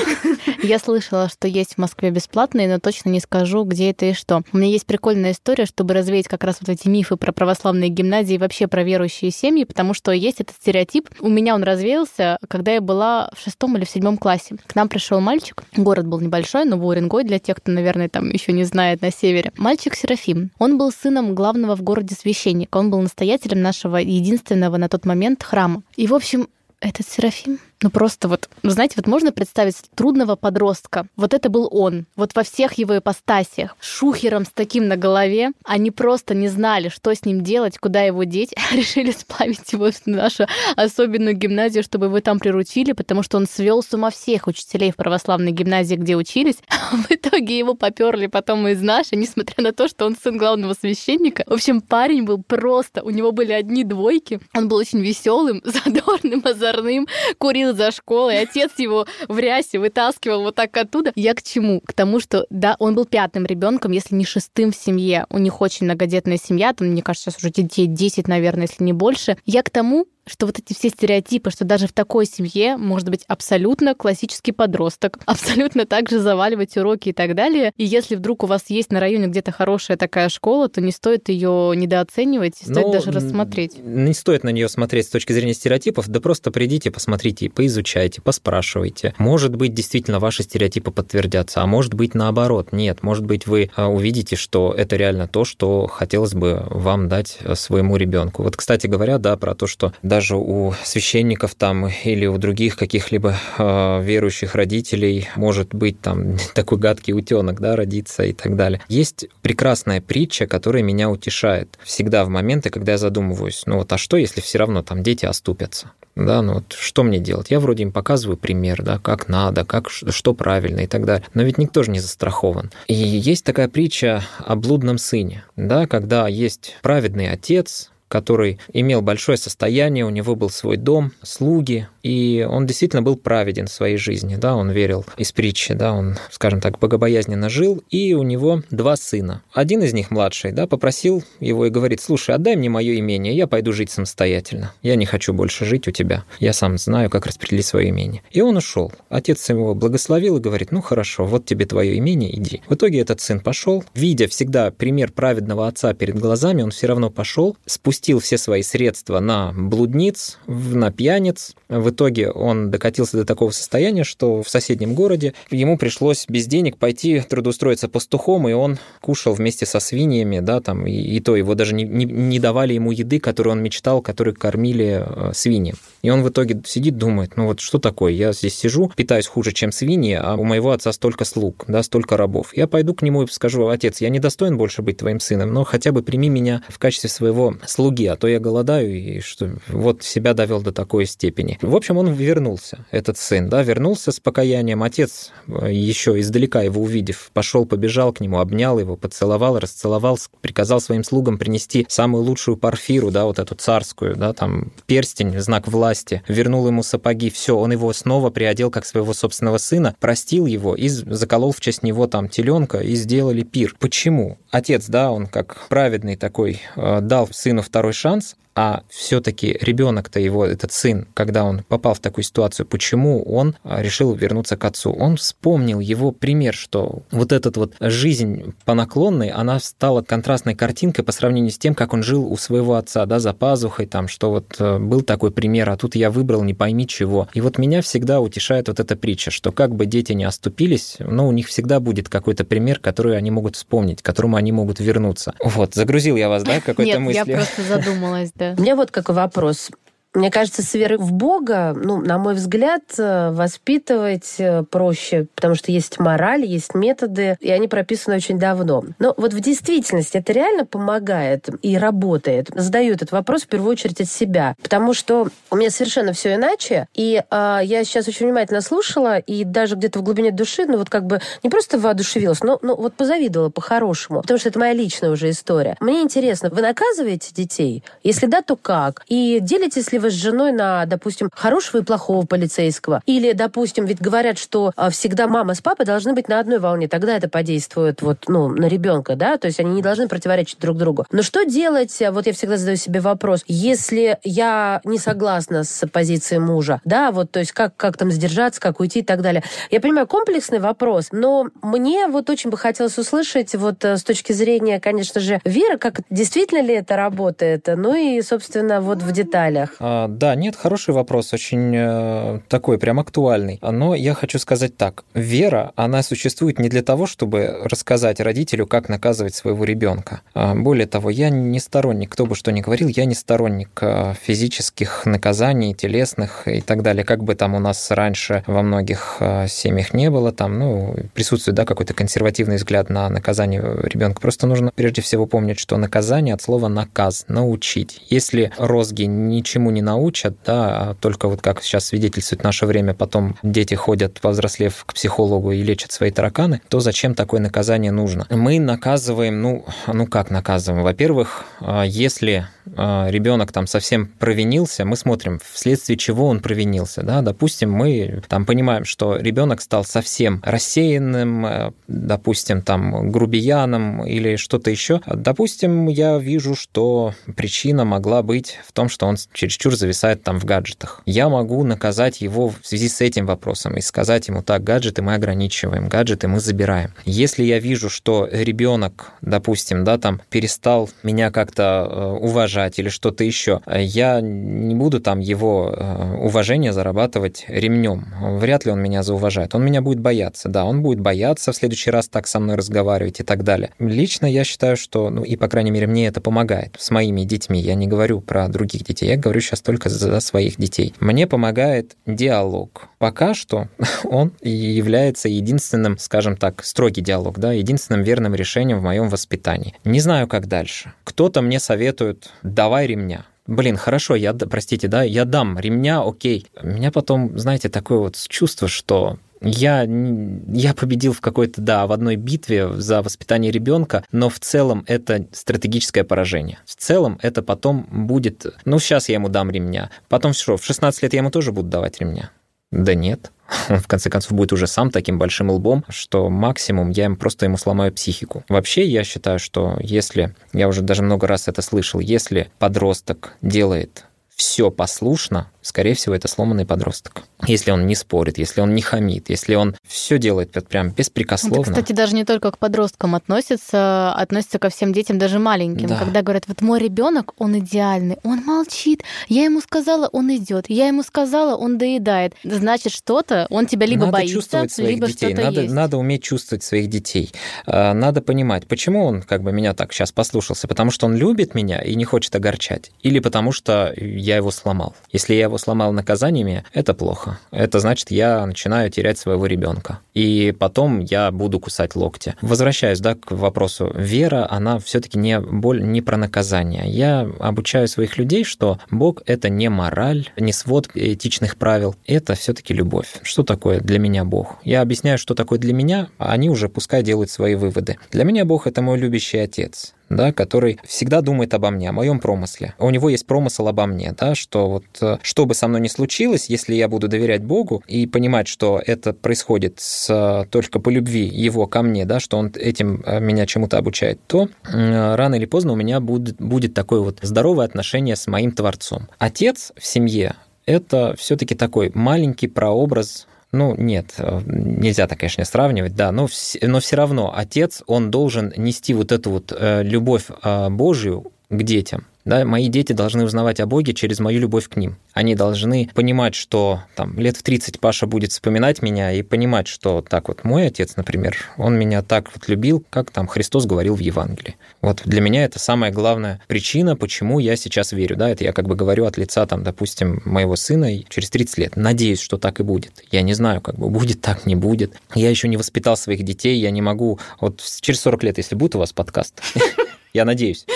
я слышала, что есть в Москве бесплатные, но точно не скажу, где это и что. У меня есть прикольная история, чтобы развеять как раз вот эти мифы про православные гимназии и вообще про верующие семьи, потому что есть этот стереотип. У меня он развеялся, когда я была в шестом или в седьмом классе. К нам пришел мальчик. Город был небольшой, но Уренгой для тех, кто, наверное, там еще не знает на севере. Мальчик Серафим. Он был сыном главного в городе священника. Он был настоятелем нашего единственного на тот момент храма. И, в общем, этот Серафим ну просто вот, знаете, вот можно представить трудного подростка. Вот это был он. Вот во всех его ипостасиях. Шухером с таким на голове. Они просто не знали, что с ним делать, куда его деть. Решили сплавить его в нашу особенную гимназию, чтобы его там приручили, потому что он свел с ума всех учителей в православной гимназии, где учились. А в итоге его поперли потом из нашей, несмотря на то, что он сын главного священника. В общем, парень был просто... У него были одни двойки. Он был очень веселым, задорным, озорным, курил за школой, отец его в рясе вытаскивал вот так оттуда. Я к чему? К тому, что, да, он был пятым ребенком, если не шестым в семье. У них очень многодетная семья, там, мне кажется, сейчас уже детей 10, наверное, если не больше. Я к тому, что вот эти все стереотипы, что даже в такой семье может быть абсолютно классический подросток, абсолютно также заваливать уроки и так далее. И если вдруг у вас есть на районе где-то хорошая такая школа, то не стоит ее недооценивать, стоит Ну, даже рассмотреть. Не стоит на нее смотреть с точки зрения стереотипов, да просто придите, посмотрите, поизучайте, поспрашивайте. Может быть, действительно ваши стереотипы подтвердятся, а может быть, наоборот. Нет, может быть, вы а, увидите, что это реально то, что хотелось бы вам дать а, своему ребенку. Вот, кстати говоря, да, про то, что даже у священников там или у других каких-либо э, верующих родителей может быть там такой гадкий утенок, да, родиться и так далее. Есть прекрасная притча, которая меня утешает всегда в моменты, когда я задумываюсь, ну вот, а что, если все равно там дети оступятся? Да, ну вот что мне делать? Я вроде им показываю пример, да, как надо, как, что правильно и так далее. Но ведь никто же не застрахован. И есть такая притча о блудном сыне, да, когда есть праведный отец, который имел большое состояние, у него был свой дом, слуги, и он действительно был праведен в своей жизни, да, он верил из притчи, да, он, скажем так, богобоязненно жил, и у него два сына. Один из них, младший, да, попросил его и говорит, слушай, отдай мне мое имение, я пойду жить самостоятельно, я не хочу больше жить у тебя, я сам знаю, как распределить свое имение. И он ушел. Отец его благословил и говорит, ну хорошо, вот тебе твое имение, иди. В итоге этот сын пошел, видя всегда пример праведного отца перед глазами, он все равно пошел, спустил все свои средства на блудниц, на пьяниц. В итоге он докатился до такого состояния, что в соседнем городе ему пришлось без денег пойти трудоустроиться пастухом, и он кушал вместе со свиньями, да, там, и, и то его даже не, не, не давали ему еды, которую он мечтал, которую кормили э, свиньи. И он в итоге сидит, думает, ну вот что такое, я здесь сижу, питаюсь хуже, чем свиньи, а у моего отца столько слуг, да, столько рабов. Я пойду к нему и скажу, отец, я не достоин больше быть твоим сыном, но хотя бы прими меня в качестве своего слуги, а то я голодаю, и что вот себя довел до такой степени. В общем, он вернулся, этот сын, да, вернулся с покаянием. Отец, еще издалека его увидев, пошел, побежал к нему, обнял его, поцеловал, расцеловал, приказал своим слугам принести самую лучшую парфиру, да, вот эту царскую, да, там перстень, знак власти, вернул ему сапоги, все, он его снова приодел как своего собственного сына, простил его и заколол в честь него там теленка и сделали пир. Почему? Отец, да, он как праведный такой, э, дал сыну второй шанс, а все-таки ребенок-то его, этот сын, когда он попал в такую ситуацию, почему он а, решил вернуться к отцу? Он вспомнил его пример, что вот эта вот жизнь по наклонной, она стала контрастной картинкой по сравнению с тем, как он жил у своего отца, да, за пазухой, там, что вот э, был такой пример, а тут я выбрал не пойми чего. И вот меня всегда утешает вот эта притча, что как бы дети не оступились, но у них всегда будет какой-то пример, который они могут вспомнить, к которому они могут вернуться. Вот, загрузил я вас, да, какой-то Нет, мыслью? я просто задумалась, да. У меня вот какой вопрос. Мне кажется, с верой в Бога, ну, на мой взгляд, воспитывать проще, потому что есть мораль, есть методы, и они прописаны очень давно. Но вот в действительности это реально помогает и работает. Задаю этот вопрос в первую очередь от себя, потому что у меня совершенно все иначе, и э, я сейчас очень внимательно слушала, и даже где-то в глубине души, ну, вот как бы не просто воодушевилась, но ну, вот позавидовала по-хорошему, потому что это моя личная уже история. Мне интересно, вы наказываете детей? Если да, то как? И делитесь ли вы с женой на, допустим, хорошего и плохого полицейского? Или, допустим, ведь говорят, что а, всегда мама с папой должны быть на одной волне, тогда это подействует вот, ну, на ребенка, да, то есть они не должны противоречить друг другу. Но что делать, вот я всегда задаю себе вопрос, если я не согласна с позицией мужа, да, вот, то есть как, как там сдержаться, как уйти и так далее. Я понимаю, комплексный вопрос, но мне вот очень бы хотелось услышать вот э, с точки зрения, конечно же, веры, как действительно ли это работает, ну и, собственно, вот в деталях. А, да, нет, хороший вопрос, очень э, такой прям актуальный. Но я хочу сказать так. Вера, она существует не для того, чтобы рассказать родителю, как наказывать своего ребенка. А, более того, я не сторонник, кто бы что ни говорил, я не сторонник э, физических наказаний, телесных и так далее. Как бы там у нас раньше во многих э, семьях не было, там, ну, присутствует, да, какой-то консервативный взгляд на наказание ребенка. Просто нужно прежде всего помнить, что наказание от слова наказ, научить. Если розги ничему не научат, да, а только вот как сейчас свидетельствует наше время, потом дети ходят, повзрослев к психологу и лечат свои тараканы, то зачем такое наказание нужно? Мы наказываем, ну, ну как наказываем? Во-первых, а, если ребенок там совсем провинился, мы смотрим, вследствие чего он провинился. Да? Допустим, мы там понимаем, что ребенок стал совсем рассеянным, э, допустим, там грубияном или что-то еще. Допустим, я вижу, что причина могла быть в том, что он чересчур зависает там в гаджетах. Я могу наказать его в связи с этим вопросом и сказать ему, так, гаджеты мы ограничиваем, гаджеты мы забираем. Если я вижу, что ребенок, допустим, да, там перестал меня как-то э, уважать или что-то еще, я не буду там его э, уважение зарабатывать ремнем. Вряд ли он меня зауважает. Он меня будет бояться. Да, он будет бояться в следующий раз так со мной разговаривать и так далее. Лично я считаю, что, ну и, по крайней мере, мне это помогает с моими детьми. Я не говорю про других детей, я говорю сейчас только за своих детей. Мне помогает диалог. Пока что он является единственным, скажем так, строгий диалог, да, единственным верным решением в моем воспитании. Не знаю, как дальше. Кто-то мне советует, давай ремня. Блин, хорошо, я, простите, да, я дам ремня, окей. У меня потом, знаете, такое вот чувство, что я, я победил в какой-то, да, в одной битве за воспитание ребенка, но в целом это стратегическое поражение. В целом это потом будет, ну, сейчас я ему дам ремня, потом что, в 16 лет я ему тоже буду давать ремня. Да нет. Он, в конце концов, будет уже сам таким большим лбом, что максимум я им просто ему сломаю психику. Вообще, я считаю, что если, я уже даже много раз это слышал, если подросток делает все послушно, скорее всего, это сломанный подросток. Если он не спорит, если он не хамит, если он все делает вот прям беспрекословно. Это, кстати, даже не только к подросткам относится, относится ко всем детям, даже маленьким. Да. Когда говорят, вот мой ребенок, он идеальный, он молчит, я ему сказала, он идет, я ему сказала, он доедает. Значит, что-то он тебя либо надо боится, чувствовать своих либо детей. что-то Надо, есть. надо уметь чувствовать своих детей. А, надо понимать, почему он как бы меня так сейчас послушался. Потому что он любит меня и не хочет огорчать. Или потому что я его сломал. Если я его сломал наказаниями, это плохо. Это значит, я начинаю терять своего ребенка. И потом я буду кусать локти. Возвращаясь да, к вопросу. Вера, она все-таки не, боль, не про наказание. Я обучаю своих людей, что Бог — это не мораль, не свод этичных правил. Это все-таки любовь. Что такое для меня Бог? Я объясняю, что такое для меня, а они уже пускай делают свои выводы. Для меня Бог — это мой любящий отец да, который всегда думает обо мне, о моем промысле. У него есть промысел обо мне, да, что вот э, что бы со мной ни случилось, если я буду доверять Богу и понимать, что это происходит с, только по любви его ко мне, да, что он этим э, меня чему-то обучает, то рано или поздно у меня будет, будет такое вот здоровое отношение с моим Творцом. Отец в семье это все-таки такой маленький прообраз ну, нет, э, нельзя так, конечно, сравнивать, да, но, но все равно отец, он должен нести вот эту вот э, любовь э, Божию к детям. Да, мои дети должны узнавать о Боге через мою любовь к ним. Они должны понимать, что там лет в 30 Паша будет вспоминать меня и понимать, что так вот мой отец, например, он меня так вот любил, как там Христос говорил в Евангелии. Вот для меня это самая главная причина, почему я сейчас верю. Да, это я как бы говорю от лица, там, допустим, моего сына через 30 лет. Надеюсь, что так и будет. Я не знаю, как бы будет так, не будет. Я еще не воспитал своих детей, я не могу... Вот через 40 лет, если будет у вас подкаст, я надеюсь.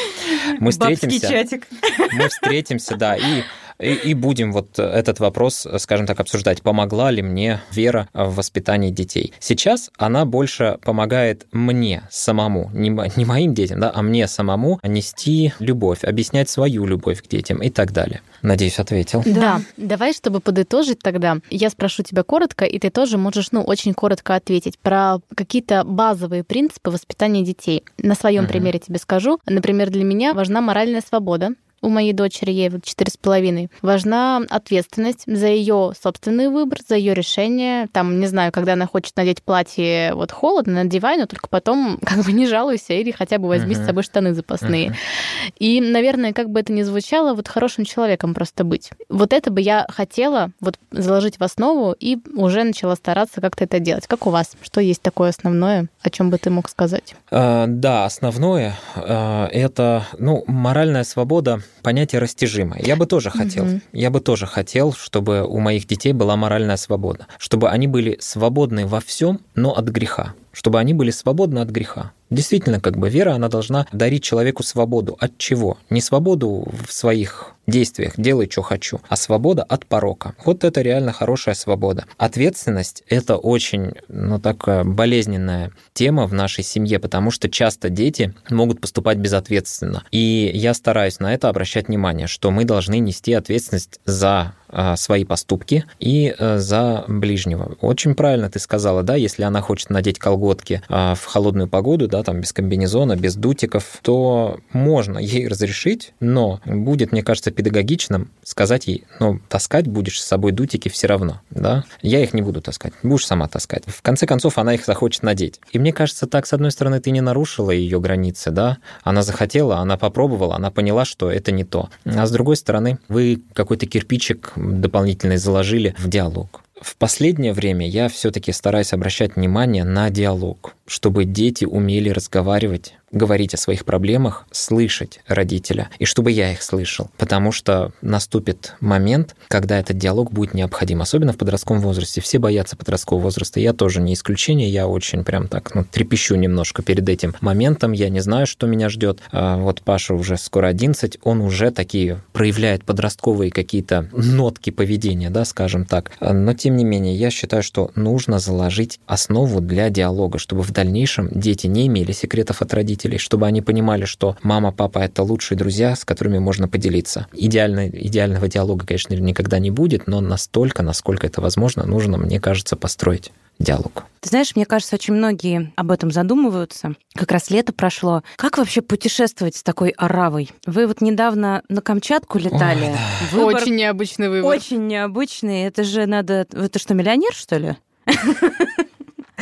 Мы встретимся. чатик. Мы встретимся, да, и и, и будем вот этот вопрос, скажем так, обсуждать. Помогла ли мне вера в воспитании детей? Сейчас она больше помогает мне самому, не, не моим детям, да, а мне самому нести любовь, объяснять свою любовь к детям и так далее. Надеюсь, ответил. Да. да. Давай, чтобы подытожить тогда, я спрошу тебя коротко, и ты тоже можешь, ну, очень коротко ответить про какие-то базовые принципы воспитания детей. На своем угу. примере тебе скажу. Например, для меня важна моральная свобода у моей дочери, ей вот четыре с половиной, важна ответственность за ее собственный выбор, за ее решение. Там, не знаю, когда она хочет надеть платье, вот холодно, надевай, но только потом как бы не жалуйся или хотя бы возьми uh-huh. с собой штаны запасные. Uh-huh. И, наверное, как бы это ни звучало, вот хорошим человеком просто быть. Вот это бы я хотела вот заложить в основу и уже начала стараться как-то это делать. Как у вас? Что есть такое основное, о чем бы ты мог сказать? Uh, да, основное uh, это, ну, моральная свобода понятие растяжимое. Я бы тоже хотел. Угу. Я бы тоже хотел, чтобы у моих детей была моральная свобода, чтобы они были свободны во всем, но от греха, чтобы они были свободны от греха. Действительно, как бы вера, она должна дарить человеку свободу. От чего? Не свободу в своих действиях делай, что хочу, а свобода от порока. Вот это реально хорошая свобода. Ответственность — это очень, ну, такая болезненная тема в нашей семье, потому что часто дети могут поступать безответственно. И я стараюсь на это обращать внимание, что мы должны нести ответственность за а, свои поступки и э, за ближнего. Очень правильно ты сказала, да, если она хочет надеть колготки а, в холодную погоду, да, там без комбинезона, без дутиков, то можно ей разрешить, но будет, мне кажется, педагогичным сказать ей, ну, таскать будешь с собой дутики все равно, да, я их не буду таскать, будешь сама таскать. В конце концов, она их захочет надеть. И мне кажется, так, с одной стороны, ты не нарушила ее границы, да, она захотела, она попробовала, она поняла, что это не то. А с другой стороны, вы какой-то кирпичик дополнительно заложили в диалог. В последнее время я все-таки стараюсь обращать внимание на диалог, чтобы дети умели разговаривать говорить о своих проблемах, слышать родителя, и чтобы я их слышал. Потому что наступит момент, когда этот диалог будет необходим, особенно в подростковом возрасте. Все боятся подросткового возраста. Я тоже не исключение, я очень прям так ну, трепещу немножко перед этим моментом. Я не знаю, что меня ждет. А вот Паша уже скоро 11, он уже такие проявляет подростковые какие-то нотки поведения, да, скажем так. Но тем не менее, я считаю, что нужно заложить основу для диалога, чтобы в дальнейшем дети не имели секретов от родителей, родителей, чтобы они понимали, что мама, папа — это лучшие друзья, с которыми можно поделиться. Идеально, идеального диалога, конечно, никогда не будет, но настолько, насколько это возможно, нужно, мне кажется, построить диалог. Ты знаешь, мне кажется, очень многие об этом задумываются. Как раз лето прошло. Как вообще путешествовать с такой оравой? Вы вот недавно на Камчатку летали. Ой, да. Выбор... Очень необычный выбор. Очень необычный. Это же надо... Вы что, миллионер, что ли?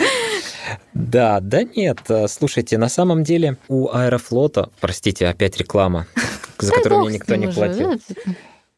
Да, да нет. Э, слушайте, на самом деле у Аэрофлота, простите, опять реклама, за которую мне никто не платил.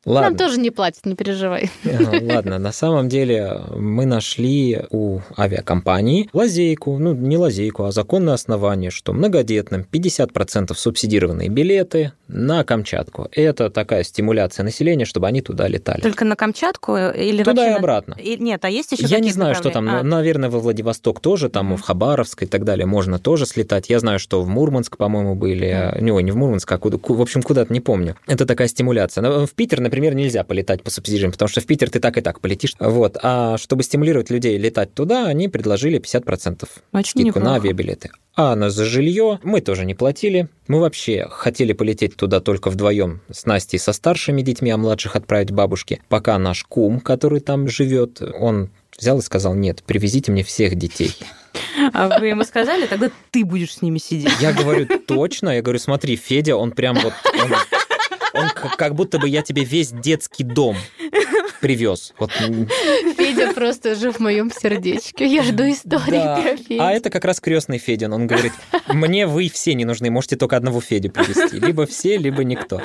Ладно. Нам тоже не платят, не переживай. Ладно, на самом деле мы нашли у авиакомпании лазейку, ну не лазейку, а законное основание, что многодетным 50% субсидированные билеты на Камчатку. Это такая стимуляция населения, чтобы они туда летали. Только на Камчатку или Туда и обратно. И, нет, а есть еще Я не знаю, что там, а. наверное, во Владивосток тоже, там mm-hmm. в Хабаровск и так далее можно тоже слетать. Я знаю, что в Мурманск, по-моему, были, mm-hmm. не, не в Мурманск, а куда, в общем, куда-то не помню. Это такая стимуляция. В Питер, например, например, нельзя полетать по субсидиям, потому что в Питер ты так и так полетишь. Вот. А чтобы стимулировать людей летать туда, они предложили 50% Очень скидку неплохо. на авиабилеты. А на за жилье мы тоже не платили. Мы вообще хотели полететь туда только вдвоем с Настей со старшими детьми, а младших отправить бабушке. Пока наш кум, который там живет, он взял и сказал, нет, привезите мне всех детей. А вы ему сказали, тогда ты будешь с ними сидеть. Я говорю, точно. Я говорю, смотри, Федя, он прям вот... Он он как будто бы я тебе весь детский дом привез. Вот. Просто жив в моем сердечке. Я жду истории да. про Федю. А это как раз крестный Федин. Он говорит, мне вы все не нужны, можете только одного Федю привезти. Либо все, либо никто.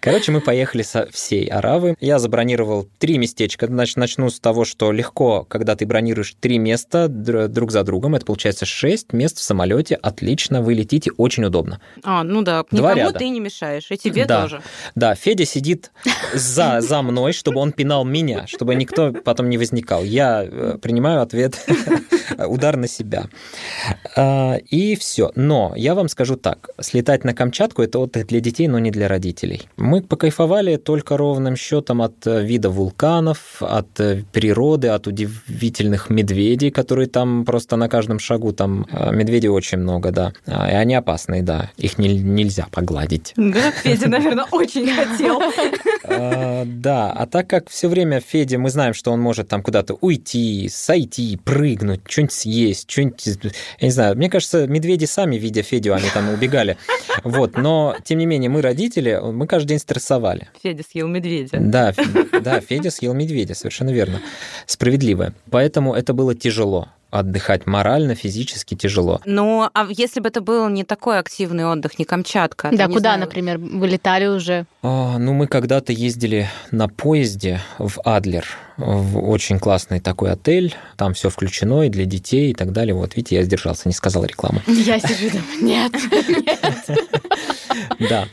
Короче, мы поехали со всей Аравы. Я забронировал три местечка. Значит, начну с того, что легко, когда ты бронируешь три места друг за другом, это получается шесть мест в самолете. Отлично, вы летите, очень удобно. А, ну да, Два никому ряда. ты не мешаешь, и тебе да. тоже. Да, Федя сидит за, за мной, чтобы он пинал меня, чтобы никто потом не возникал. Я э, принимаю ответ, удар на себя. А, и все. Но я вам скажу так, слетать на Камчатку – это отдых для детей, но не для родителей. Мы покайфовали только ровным счетом от э, вида вулканов, от э, природы, от удивительных медведей, которые там просто на каждом шагу, там медведей очень много, да. А, и они опасные, да. Их не, нельзя погладить. Да, Федя, наверное, очень хотел. А, да, а так как все время Федя, мы знаем, что он может там куда-то уйти, сойти, прыгнуть, что-нибудь съесть, что-нибудь... Я не знаю, мне кажется, медведи сами, видя Федю, они там убегали. Вот, но, тем не менее, мы, родители, мы каждый день стрессовали. Федя съел медведя. Да, да, Федя съел медведя, совершенно верно. Справедливо. Поэтому это было тяжело отдыхать морально, физически тяжело. Ну, а если бы это был не такой активный отдых, не Камчатка? Да, куда, знаю... например, вылетали уже? А, ну, мы когда-то ездили на поезде в Адлер, в очень классный такой отель, там все включено и для детей и так далее. Вот, видите, я сдержался, не сказал рекламу. Я сижу думаю, нет, нет. Да.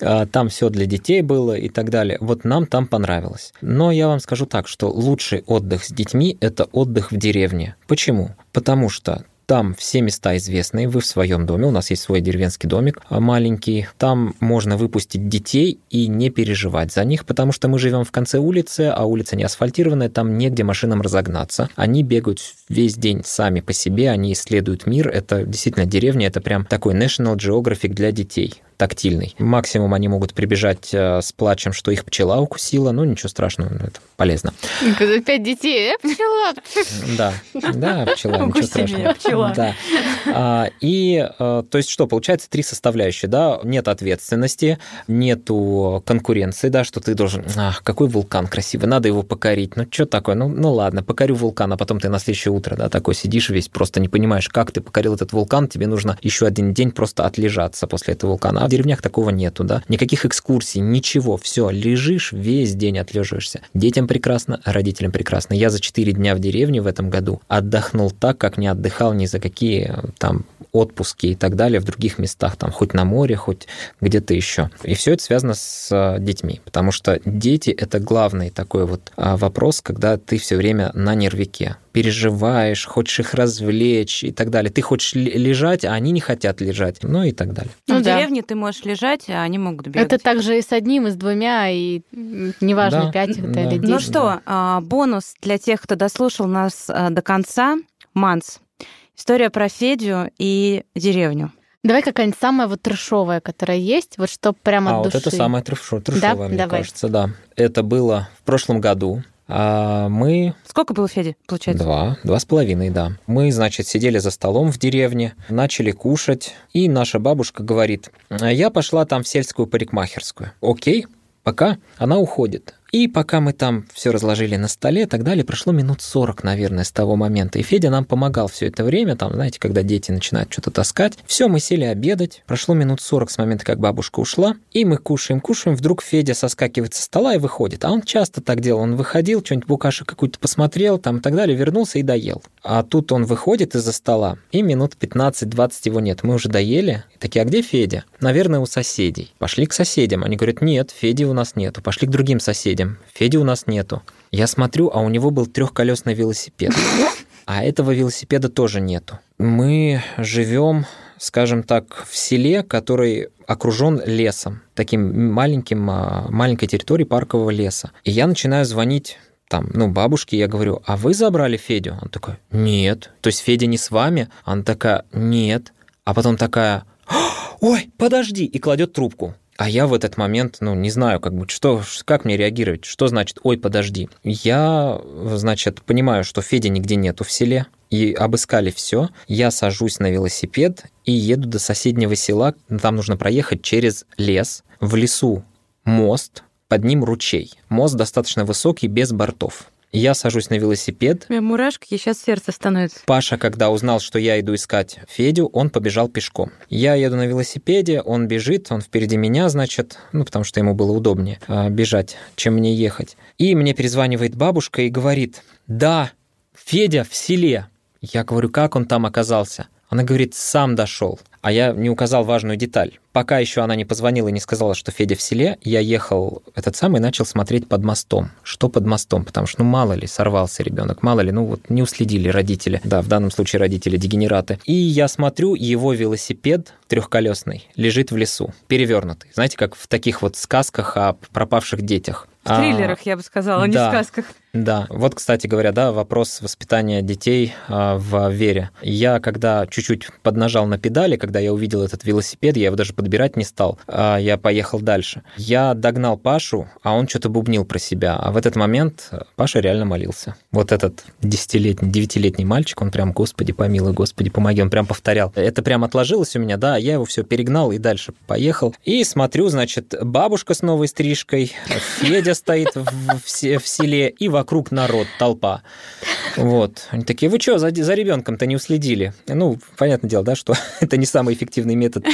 А, там все для детей было и так далее. Вот нам там понравилось. Но я вам скажу так, что лучший отдых с детьми – это отдых в деревне. Почему? Потому что Там все места известные, вы в своем доме, у нас есть свой деревенский домик а, маленький. Там можно выпустить детей и не переживать за них, потому что мы живем в конце улицы, а улица не асфальтированная, там негде машинам разогнаться. Они бегают весь день сами по себе, они исследуют мир. Это действительно деревня, это прям такой National Geographic для детей тактильный. Максимум они могут прибежать э, с плачем, что их пчела укусила, ну ничего страшного, это полезно. Пять детей, э, пчела. Да, да, пчела, ничего страшного. пчела. Да. А, и, а, то есть что, получается три составляющие, да, нет ответственности, нету конкуренции, да, что ты должен, ах, какой вулкан красивый, надо его покорить, ну что такое, ну, ну ладно, покорю вулкан, а потом ты на следующее утро, да, такой сидишь весь, просто не понимаешь, как ты покорил этот вулкан, тебе нужно еще один день просто отлежаться после этого вулкана. В деревнях такого нету, да, никаких экскурсий, ничего, все, лежишь, весь день отлеживаешься. Детям прекрасно, родителям прекрасно. Я за четыре дня в деревне в этом году отдохнул так, как не отдыхал ни за какие там отпуски и так далее в других местах, там хоть на море, хоть где-то еще. И все это связано с а, детьми, потому что дети это главный такой вот а, вопрос, когда ты все время на нервике переживаешь, хочешь их развлечь и так далее. Ты хочешь лежать, а они не хотят лежать, ну и так далее. Ну, в да. деревне ты можешь лежать, а они могут бегать. Это также и с одним, и с двумя, и неважно, да, пять это да. или десять. Ну что, а, бонус для тех, кто дослушал нас до конца. Манс, История про Федю и деревню. Давай какая-нибудь самая вот трешовая, которая есть, вот что прямо а, от души. вот это самая трешовая, трешовая да? мне Давай. кажется, да. Это было в прошлом году. А мы... Сколько было Феди, получается? Два, два с половиной, да. Мы, значит, сидели за столом в деревне, начали кушать, и наша бабушка говорит, я пошла там в сельскую парикмахерскую. Окей, пока она уходит. И пока мы там все разложили на столе и так далее, прошло минут 40, наверное, с того момента. И Федя нам помогал все это время, там, знаете, когда дети начинают что-то таскать. Все, мы сели обедать. Прошло минут 40 с момента, как бабушка ушла. И мы кушаем, кушаем. Вдруг Федя соскакивает со стола и выходит. А он часто так делал. Он выходил, что-нибудь букашек какую-то посмотрел, там и так далее, вернулся и доел. А тут он выходит из-за стола, и минут 15-20 его нет. Мы уже доели. И такие, а где Федя? Наверное, у соседей. Пошли к соседям. Они говорят, нет, Феди у нас нету. Пошли к другим соседям едем. Феди у нас нету. Я смотрю, а у него был трехколесный велосипед. А этого велосипеда тоже нету. Мы живем, скажем так, в селе, который окружен лесом, таким маленьким, а, маленькой территорией паркового леса. И я начинаю звонить там, ну, бабушке, я говорю, а вы забрали Федю? Он такой, нет. То есть Федя не с вами? Она такая, нет. А потом такая, ой, подожди, и кладет трубку. А я в этот момент, ну, не знаю, как бы, что, как мне реагировать, что значит «ой, подожди». Я, значит, понимаю, что Феди нигде нету в селе, и обыскали все. Я сажусь на велосипед и еду до соседнего села. Там нужно проехать через лес. В лесу мост, под ним ручей. Мост достаточно высокий, без бортов. Я сажусь на велосипед. У меня мурашки, сейчас сердце становится. Паша, когда узнал, что я иду искать Федю, он побежал пешком. Я еду на велосипеде, он бежит, он впереди меня, значит, ну, потому что ему было удобнее э, бежать, чем мне ехать. И мне перезванивает бабушка и говорит, да, Федя в селе. Я говорю, как он там оказался? Она говорит, сам дошел. А я не указал важную деталь. Пока еще она не позвонила и не сказала, что Федя в селе, я ехал этот самый начал смотреть под мостом. Что под мостом? Потому что, ну, мало ли, сорвался ребенок, мало ли, ну, вот не уследили родители. Да, в данном случае родители дегенераты. И я смотрю, его велосипед трехколесный лежит в лесу, перевернутый. Знаете, как в таких вот сказках о пропавших детях. В триллерах, а, я бы сказала, а да, не в сказках. Да, вот, кстати говоря, да, вопрос воспитания детей а, в вере. Я, когда чуть-чуть поднажал на педали, когда я увидел этот велосипед, я его даже подбирать не стал, а, я поехал дальше. Я догнал Пашу, а он что-то бубнил про себя. А в этот момент Паша реально молился. Вот этот десятилетний, девятилетний мальчик, он прям, господи, помилуй, господи, помоги, он прям повторял. Это прям отложилось у меня, да, я его все перегнал и дальше поехал. И смотрю, значит, бабушка с новой стрижкой, Федя стоит в, в, селе, и вокруг народ, толпа. Вот. Они такие, вы что, за, за ребенком-то не уследили? Ну, понятное дело, да, что это не самый эффективный метод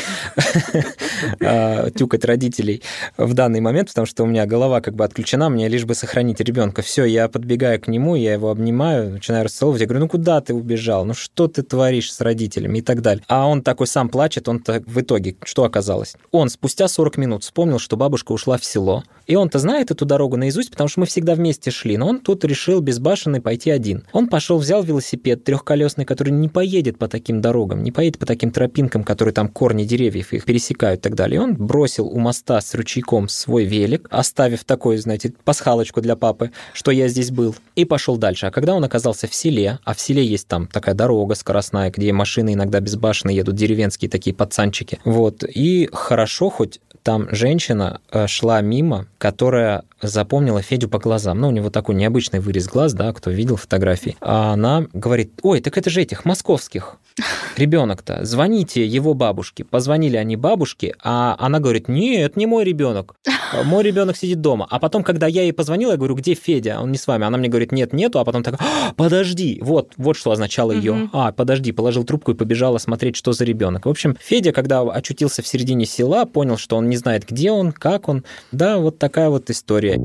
а, тюкать родителей в данный момент, потому что у меня голова как бы отключена, мне лишь бы сохранить ребенка. Все, я подбегаю к нему, я его обнимаю, начинаю расцеловать, я говорю, ну куда ты убежал? Ну что ты творишь с родителями и так далее. А он такой сам плачет, он в итоге, что оказалось? Он спустя 40 минут вспомнил, что бабушка ушла в село, и он-то знает эту дорогу наизусть, потому что мы всегда вместе шли, но он он тут решил безбашенный пойти один. Он пошел, взял велосипед трехколесный, который не поедет по таким дорогам, не поедет по таким тропинкам, которые там корни деревьев их пересекают и так далее. Он бросил у моста с ручейком свой велик, оставив такой, знаете, пасхалочку для папы, что я здесь был, и пошел дальше. А когда он оказался в селе, а в селе есть там такая дорога скоростная, где машины иногда безбашенные едут, деревенские такие пацанчики, вот, и хорошо хоть там женщина э, шла мимо, которая запомнила Федю по глазам. Ну, у него такой необычный вырез глаз, да, кто видел фотографии. А она говорит, ой, так это же этих московских ребенок-то. Звоните его бабушке. Позвонили они бабушке, а она говорит, нет, не мой ребенок. Мой ребенок сидит дома. А потом, когда я ей позвонила, я говорю, где Федя? Он не с вами. Она мне говорит, нет, нету. А потом так, «А, подожди. Вот, вот что означало ее. А, подожди, положил трубку и побежала смотреть, что за ребенок. В общем, Федя, когда очутился в середине села, понял, что он не знает, где он, как он. Да, вот такая вот история.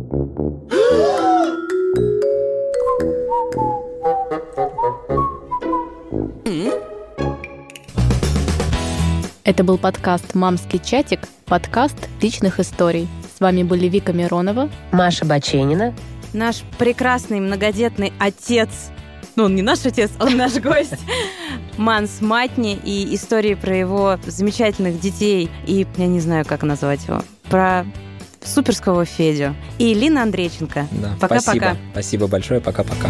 Это был подкаст «Мамский чатик», подкаст личных историй. С вами были Вика Миронова, Маша Баченина, наш прекрасный многодетный отец, ну он не наш отец, он наш гость, Манс Матни и истории про его замечательных детей и, я не знаю, как назвать его, про суперского Федю. И Лина Андрейченко. Да, Пока-пока. Спасибо. Спасибо большое. Пока-пока.